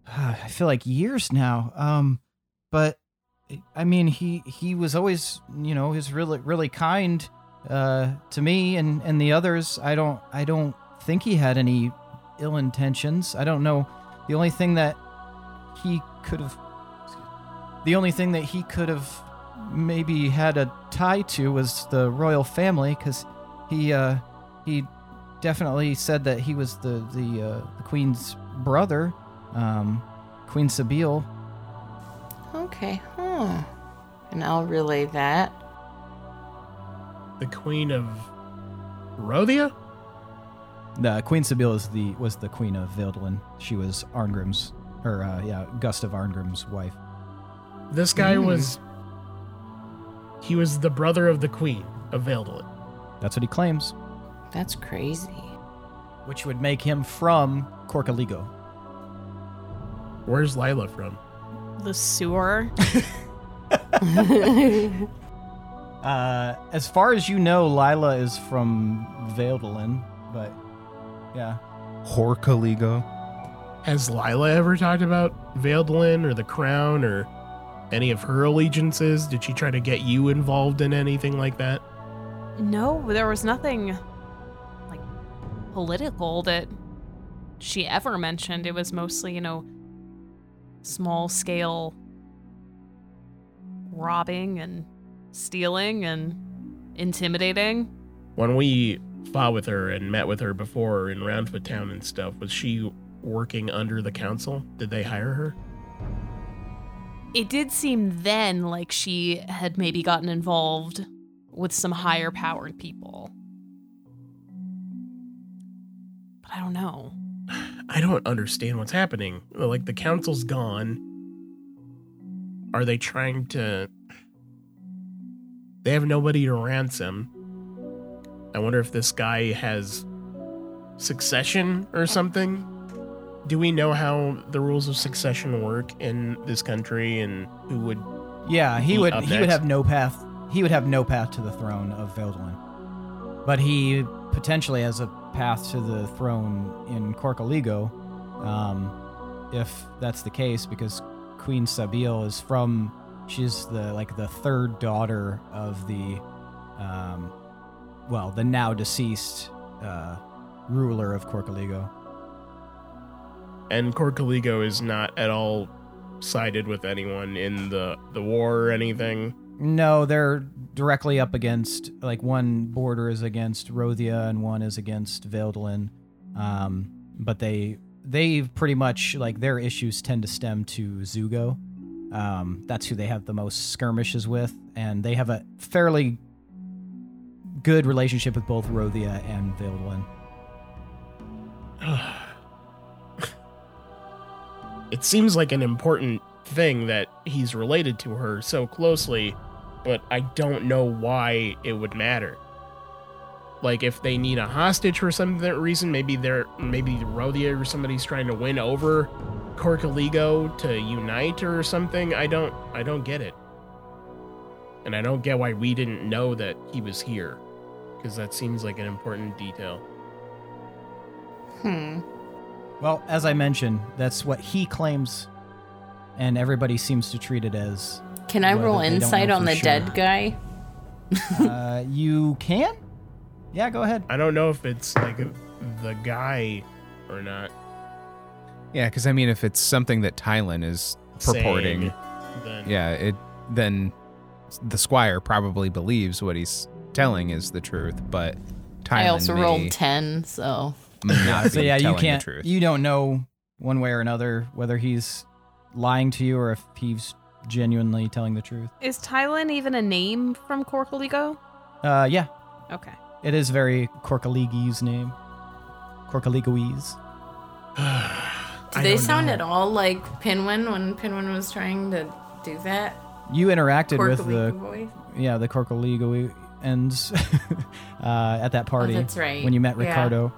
uh, I feel like years now. Um, but I mean, he he was always you know he's really really kind uh to me and and the others. I don't I don't think he had any ill intentions. I don't know. The only thing that he could have the only thing that he could have maybe had a tie to was the royal family because he uh he definitely said that he was the the, uh, the queen's brother um queen Sabine. Okay, huh. And I'll relay that. The Queen of Rothia? The Queen Sibyl is the was the queen of Veldelin. She was Arngrim's, or uh, yeah, Gustav Arngrim's wife. This guy Hmm. was. He was the brother of the Queen of Vaildalin. That's what he claims, That's crazy. which would make him from Corcaligo. Where's Lila from? The sewer. Uh, as far as you know, Lila is from Veldelin, but yeah, Horkaligo. Has Lila ever talked about Vaildalin or the Crown or any of her allegiances? Did she try to get you involved in anything like that? No, there was nothing like political that she ever mentioned. It was mostly, you know, small scale robbing and stealing and intimidating. When we fought with her and met with her before in Roundfoot Town and stuff, was she working under the council? Did they hire her? It did seem then like she had maybe gotten involved with some higher powered people. But I don't know. I don't understand what's happening. Like the council's gone. Are they trying to They have nobody to ransom. I wonder if this guy has succession or something. Do we know how the rules of succession work in this country and who would Yeah, he He would up he would have no path. He would have no path to the throne of Veldwin. But he potentially as a path to the throne in Corkaligo, um, if that's the case, because Queen Sabil is from. She's the like the third daughter of the, um, well, the now deceased uh, ruler of Corkaligo. and Corcaligo is not at all sided with anyone in the the war or anything. No, they're directly up against like one border is against Rothia and one is against Veldlin. Um, but they they pretty much like their issues tend to stem to Zugo. Um, that's who they have the most skirmishes with, and they have a fairly good relationship with both Rothia and Veldlin. it seems like an important thing that he's related to her so closely, but I don't know why it would matter. Like if they need a hostage for some reason, maybe they're maybe Rothia or somebody's trying to win over Corcaligo to unite or something. I don't I don't get it. And I don't get why we didn't know that he was here. Because that seems like an important detail. Hmm. Well, as I mentioned, that's what he claims, and everybody seems to treat it as. Can I roll insight on the sure. dead guy? Uh, you can. Yeah, go ahead. I don't know if it's like the guy or not. Yeah, because I mean, if it's something that Tylen is purporting, saying, then yeah, it then the squire probably believes what he's telling is the truth, but Tylen I also may rolled 10, so. not so yeah, you can't. You don't know one way or another whether he's lying to you or if he's genuinely telling the truth. Is Tylen even a name from Corkaligo? Uh, yeah, Okay. it is very Corkaligese name. Corkaligoese. Do they sound at all like Pinwin when Pinwin was trying to do that? You interacted with the voice? yeah the Corkaligo ends uh, at that party. Oh, that's right. When you met Yeah. Ricardo.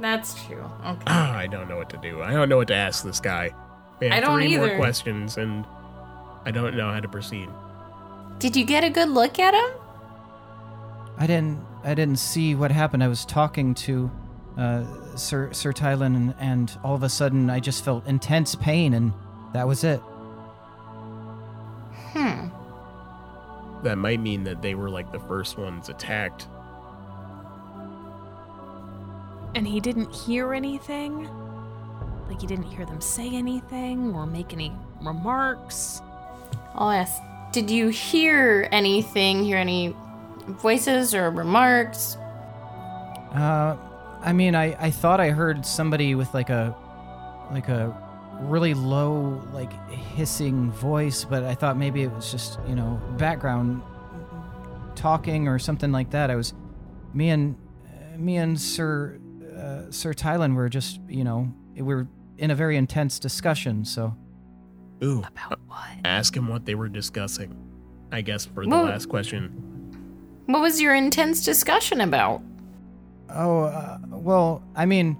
That's true. Okay. I don't know what to do. I don't know what to ask this guy. We have I don't three either. more questions, and I don't know how to proceed. Did you get a good look at him? I didn't. I didn't see what happened. I was talking to uh, Sir Sir Tylen, and, and all of a sudden, I just felt intense pain, and that was it. Hmm. That might mean that they were like the first ones attacked. And he didn't hear anything? Like he didn't hear them say anything or make any remarks? I'll ask. Did you hear anything? Hear any voices or remarks? Uh, I mean, I, I thought I heard somebody with like a like a really low like hissing voice, but I thought maybe it was just you know background talking or something like that. I was me and me and Sir uh, Sir Tylen were just you know we were in a very intense discussion. So Ooh, About what? ask him what they were discussing. I guess for the Well- last question. What was your intense discussion about? Oh, uh, well, I mean,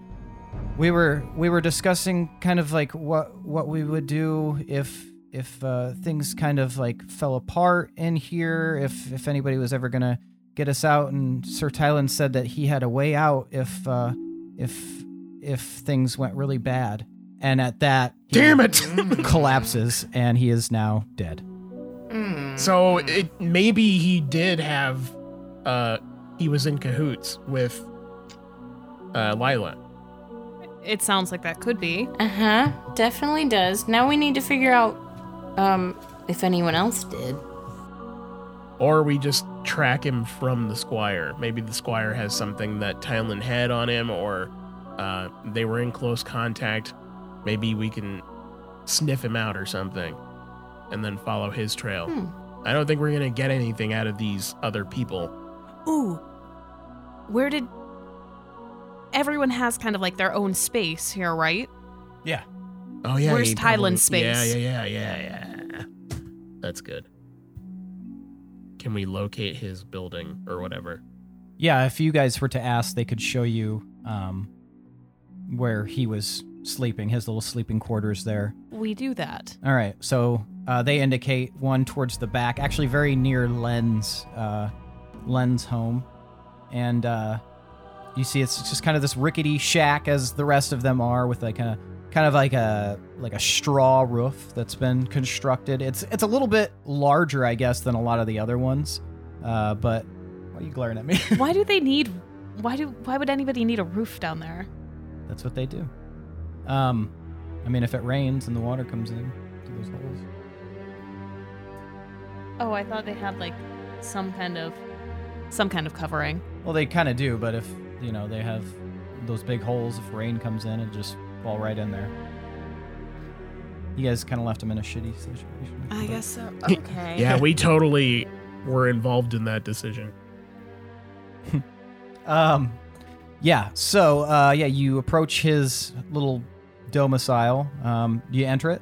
we were we were discussing kind of like what what we would do if if uh, things kind of like fell apart in here. If if anybody was ever gonna get us out, and Sir Tylen said that he had a way out if uh, if if things went really bad. And at that, Damn it! collapses, and he is now dead. Hmm. so it maybe he did have, uh, he was in cahoots with, uh, Lila. It sounds like that could be. Uh huh. Definitely does. Now we need to figure out, um, if anyone else did. Or we just track him from the squire. Maybe the squire has something that Tylen had on him, or uh, they were in close contact. Maybe we can sniff him out or something, and then follow his trail. Hmm. I don't think we're gonna get anything out of these other people. Ooh. Where did everyone has kind of like their own space here, right? Yeah. Oh yeah, Where's he probably- Tylen's space? Yeah, yeah, yeah, yeah, yeah. That's good. Can we locate his building or whatever? Yeah, if you guys were to ask, they could show you um, where he was sleeping, his little sleeping quarters there. We do that. All right, so uh, they indicate one towards the back, actually very near Len's uh, Len's home, and uh, you see it's just kind of this rickety shack as the rest of them are, with like a kind of like a like a straw roof that's been constructed. It's it's a little bit larger, I guess, than a lot of the other ones, uh, but why are you glaring at me? Why do they need? Why do? Why would anybody need a roof down there? That's what they do. Um, I mean, if it rains and the water comes in through those holes. Oh, I thought they had like some kind of some kind of covering. Well, they kind of do, but if you know they have those big holes, if rain comes in, it just fall right in there. You guys kind of left them in a shitty situation. I but- guess so. Okay. Yeah, we totally were involved in that decision. Um, yeah. So, uh, yeah, you approach his little domicile. Um, do you enter it?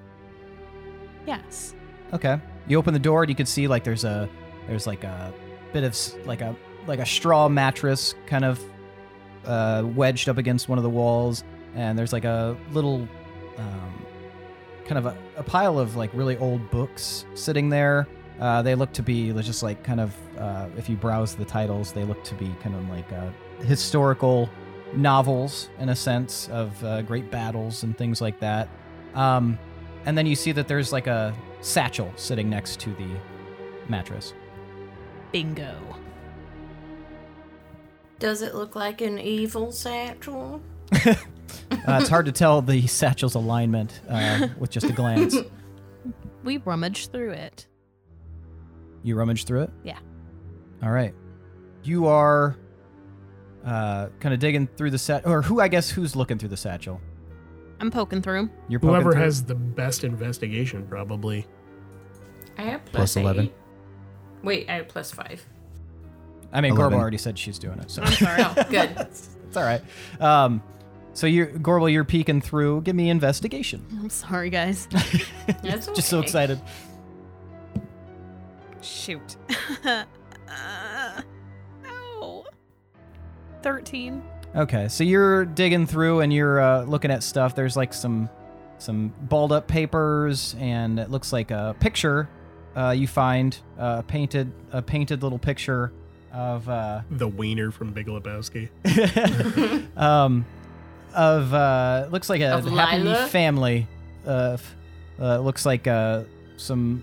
Yes. Okay. You open the door and you can see like there's a there's like a bit of like a like a straw mattress kind of uh, wedged up against one of the walls, and there's like a little um, kind of a, a pile of like really old books sitting there. Uh, they look to be just like kind of uh, if you browse the titles, they look to be kind of like uh, historical novels in a sense of uh, great battles and things like that. Um, and then you see that there's like a satchel sitting next to the mattress. Bingo. Does it look like an evil satchel? Uh, it's hard to tell the satchel's alignment uh, with just a glance. We rummaged through it. You rummage through it? Yeah. All right. You are uh, kind of digging through the set, or who? I guess who's looking through the satchel? I'm poking through. You're poking Whoever through? has the best investigation, probably. I have Plus plus 11. Wait, I have plus five. I mean, Gorbo 11. already said she's doing it, so I'm sorry. Oh, good. it's all right. Um, so you're Gorbel, you're peeking through. Give me investigation. I'm sorry, guys. That's Just so excited. Shoot. uh, 13. Okay, so you're digging through and you're uh, looking at stuff. There's like some some balled up papers and it looks like a picture uh, you find uh, painted a painted little picture of uh, the wiener from Big Lebowski. um, of uh, looks like a happy Lila? family. Of uh, looks like uh, some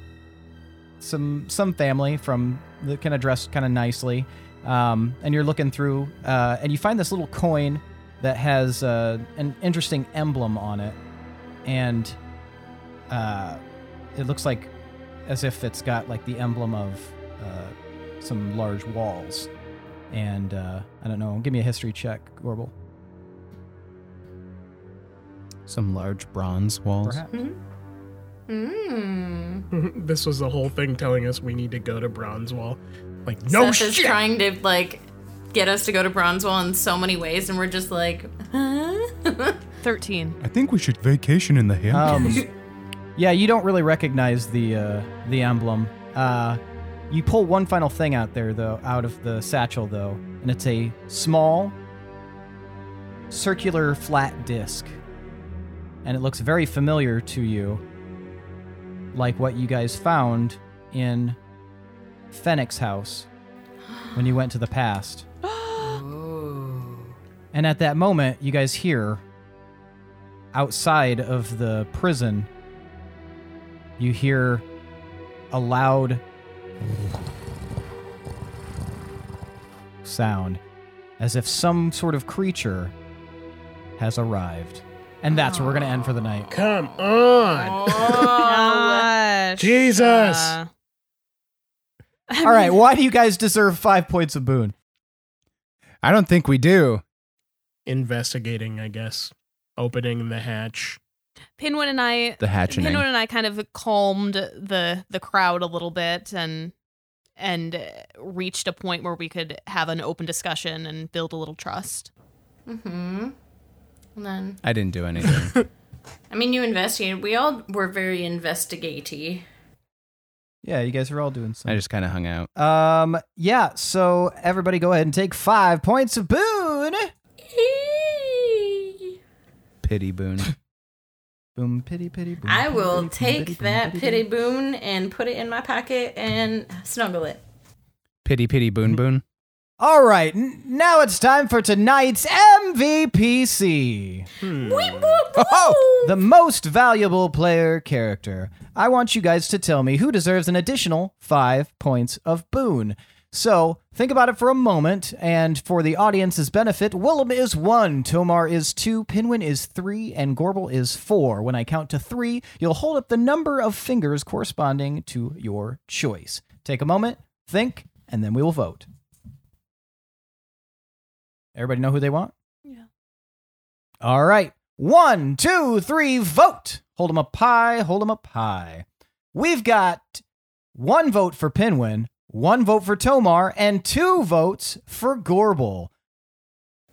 some some family from that kind of kind of nicely, um, and you're looking through, uh, and you find this little coin that has uh, an interesting emblem on it, and uh, it looks like as if it's got like the emblem of uh, some large walls. And uh, I don't know. Give me a history check, Gorbel. Some large bronze walls. Perhaps. Hmm. this was the whole thing telling us we need to go to Bronze Wall. Like, no Seth is trying to like get us to go to Bronzewall in so many ways, and we're just like, huh? Thirteen. I think we should vacation in the Hamptons. Um, yeah, you don't really recognize the uh, the emblem. Uh, you pull one final thing out there though, out of the satchel though, and it's a small, circular, flat disc, and it looks very familiar to you, like what you guys found in Fenix House when you went to the past. And at that moment, you guys hear outside of the prison, you hear a loud sound as if some sort of creature has arrived. And that's where we're going to end for the night. Come on! Oh, Jesus. Uh, All right, why do you guys deserve five points of boon? I don't think we do. Investigating, I guess. Opening the hatch. Pinwin and I The hatching. Pinwin and I kind of calmed the the crowd a little bit and and uh, reached a point where we could have an open discussion and build a little trust. Mm-hmm. And then, I didn't do anything. I mean, you investigated. We all were very investigaty. Yeah, you guys are all doing something. I just kind of hung out. Um, yeah. So everybody, go ahead and take five points of boon. Pity boon. Boom, pity, pity, boom. I pity, will pity, boom, pity, take boom, that pity, pity boon and put it in my pocket and snuggle it. Pity pity boon boon. All right, n- now it's time for tonight's MVPC. Hmm. Oh, The most valuable player character. I want you guys to tell me who deserves an additional five points of boon. So think about it for a moment, and for the audience's benefit, Willem is one, To'marr is two, Pinwin is three, and Gorbel is four. When I count to three, you'll hold up the number of fingers corresponding to your choice. Take a moment, think, and then we will vote. Everybody know who they want? Yeah. All right. One, two, three, vote. Hold them up high, hold them up high. We've got one vote for Pinwin, one vote for To'marr, and two votes for Gorbel.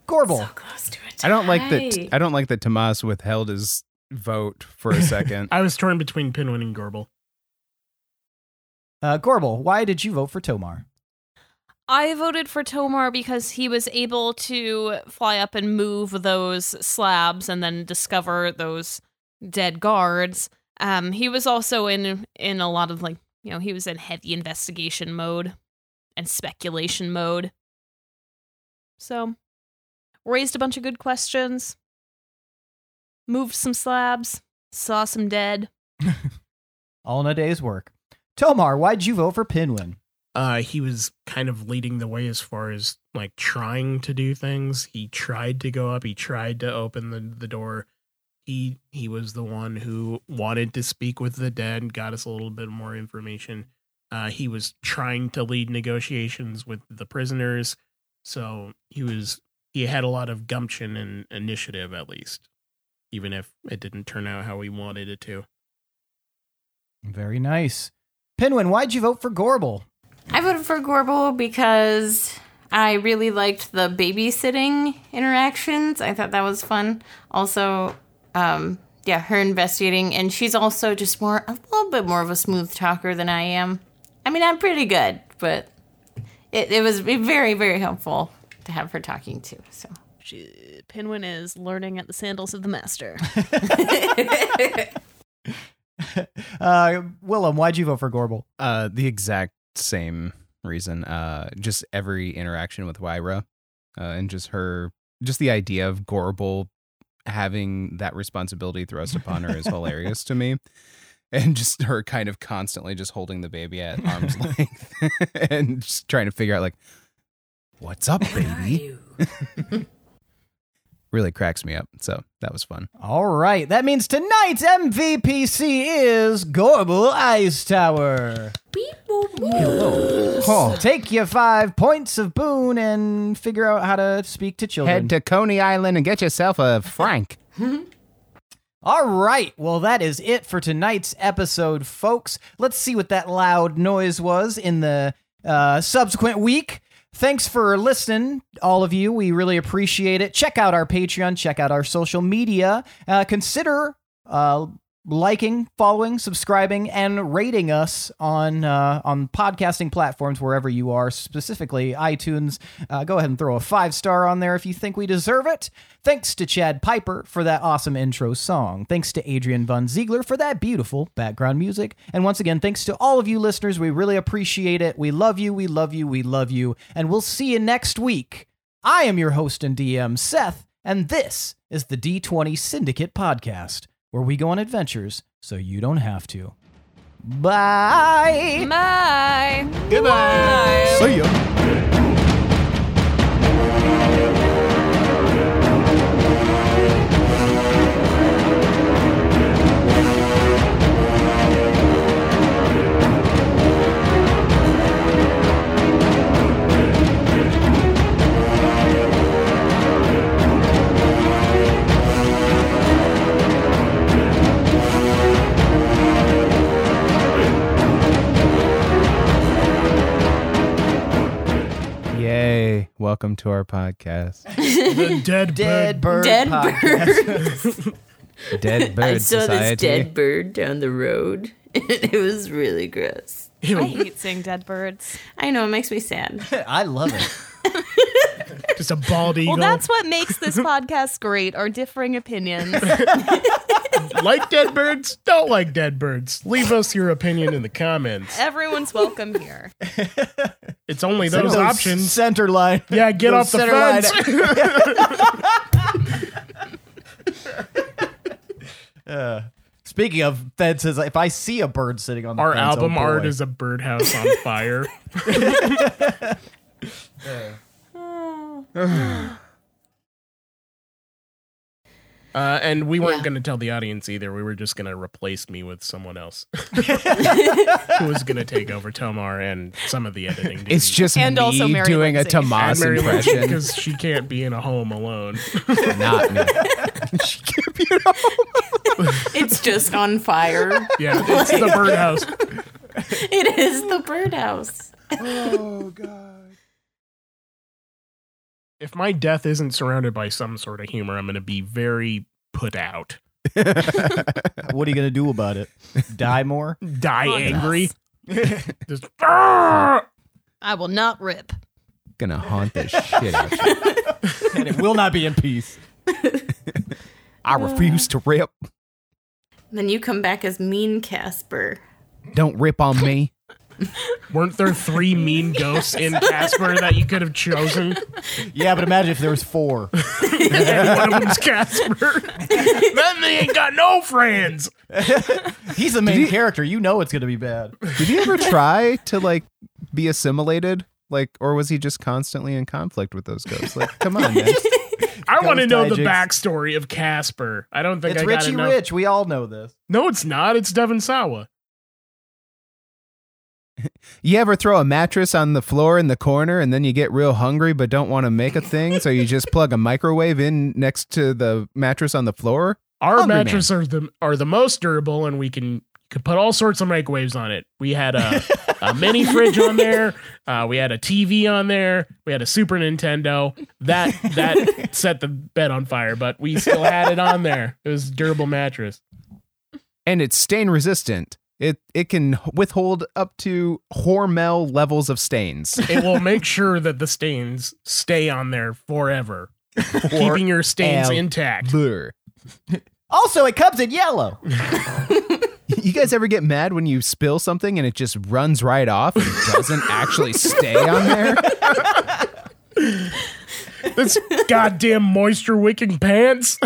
Gorbel. So close to it. I don't like that. I don't like that Tomas withheld his vote for a second. I was torn between Pinwin and Gorbel. Uh, Gorbel, why did you vote for To'marr? I voted for To'marr because he was able to fly up and move those slabs and then discover those dead guards. Um, he was also in in a lot of like you know he was in heavy investigation mode and speculation mode. So raised a bunch of good questions, moved some slabs, saw some dead. All in a day's work. To'marr, why'd you vote for Pinwin? Uh, he was kind of leading the way as far as like trying to do things. He tried to go up. He tried to open the, the door. He he was the one who wanted to speak with the dead. Got us a little bit more information. Uh, he was trying to lead negotiations with the prisoners. So he was he had a lot of gumption and initiative at least, even if it didn't turn out how he wanted it to. Very nice. Pinwin, why'd you vote for Gorbel? I voted for Gorbel because I really liked the babysitting interactions. I thought that was fun. Also, um, yeah, her investigating, and she's also just more a little bit more of a smooth talker than I am. I mean, I'm pretty good, but it, it was very very helpful to have her talking to. So She, Pinwin is learning at the sandals of the master. Uh, Willem, why'd you vote for Gorbel? Uh, the exact same reason. Uh, just every interaction with Wyra, uh, and just her, just the idea of Gorbel having that responsibility thrust upon her is hilarious to me. And just her kind of constantly just holding the baby at arm's length and just trying to figure out like, what's up, baby? Really cracks me up. So that was fun. All right, that means tonight's MVPC is Gorbel Icetower. Beep, boop, Oh. Take your five points of boon and figure out how to speak to children. Head to Coney Island and get yourself a Frank. All right, well, that is it for tonight's episode, folks. Let's see what that loud noise was in the uh, subsequent week. Thanks for listening, all of you. We really appreciate it. Check out our Patreon, check out our social media. Uh, consider uh, liking, following, subscribing, and rating us on uh, on podcasting platforms wherever you are, specifically iTunes. Uh, go ahead and throw a five star on there if you think we deserve it. Thanks to Chad Pieper for that awesome intro song. Thanks to Adrian Von Ziegler for that beautiful background music. And once again, thanks to all of you listeners. We really appreciate it. We love you. We love you. We love you. And we'll see you next week. I am your host and DM, Seth, and this is the D20 Syndicate Podcast, where we go on adventures so you don't have to. Bye. Bye. Goodbye. See ya. Welcome to our podcast. The dead, Dead bird. bird. Dead podcast. bird. Dead Bird I saw Society. this dead bird down the road. it was really gross. Ew, I hate seeing dead birds. I know, it makes me sad. I love it. Just a bald eagle. Well, that's what makes this podcast great, our differing opinions. like dead birds. Don't like dead birds. Leave us your opinion in the comments. Everyone's welcome here. It's only those, Those options. Center line. Yeah, get those off the center line- fence. Uh, speaking of fences, if I see a bird sitting on the Our fence, album oh art is a birdhouse on fire. Uh, Uh, and we weren't Yeah. going to tell the audience either. We were just going to replace me with someone else who was going to take over To'marr and some of the editing. It's just And me also Mary doing Lindsey. a and Tomas impression. because she can't be in a home alone. Not me. she can't be at home. It's just on fire. Yeah, it's the birdhouse. It is the birdhouse. Oh god. If my death isn't surrounded by some sort of humor, I'm going to be very put out. What are you gonna do about it? Die more? Die Oh, angry. Just "Arrgh!" I will not rip. Gonna haunt the shit out you. and it will not be in peace. I refuse to rip. Then you come back as mean Casper. Don't rip on me. Weren't there three mean ghosts in Casper that you could have chosen? Yeah, but imagine if there was four. And one of them's Casper. then they ain't got no friends. He's the main character. You know it's gonna be bad. Did he ever try to like be assimilated? Like, or was he just constantly in conflict with those ghosts? Like, come on, man. I want to Ghost know the hijinks. backstory of Casper. I don't think It's I got Richie enough. Rich. We all know this. No, it's not. It's Devon Sawa. You ever throw a mattress on the floor in the corner and then you get real hungry but don't want to make a thing, so you just plug a microwave in next to the mattress on the floor? Our Hungry Man. mattresses are the are the most durable, and we can could put all sorts of microwaves on it. We had a, a mini fridge on there. Uh, we had a TV on there. We had a Super Nintendo. That that set the bed on fire, but we still had it on there. It was a durable mattress. And it's stain resistant. It it can withhold up to Hormel levels of stains. It will make sure that the stains stay on there forever, keeping your stains intact. Blur. Also, it comes in yellow. You guys ever get mad when you spill something and it just runs right off and doesn't actually stay on there? This goddamn moisture wicking pants.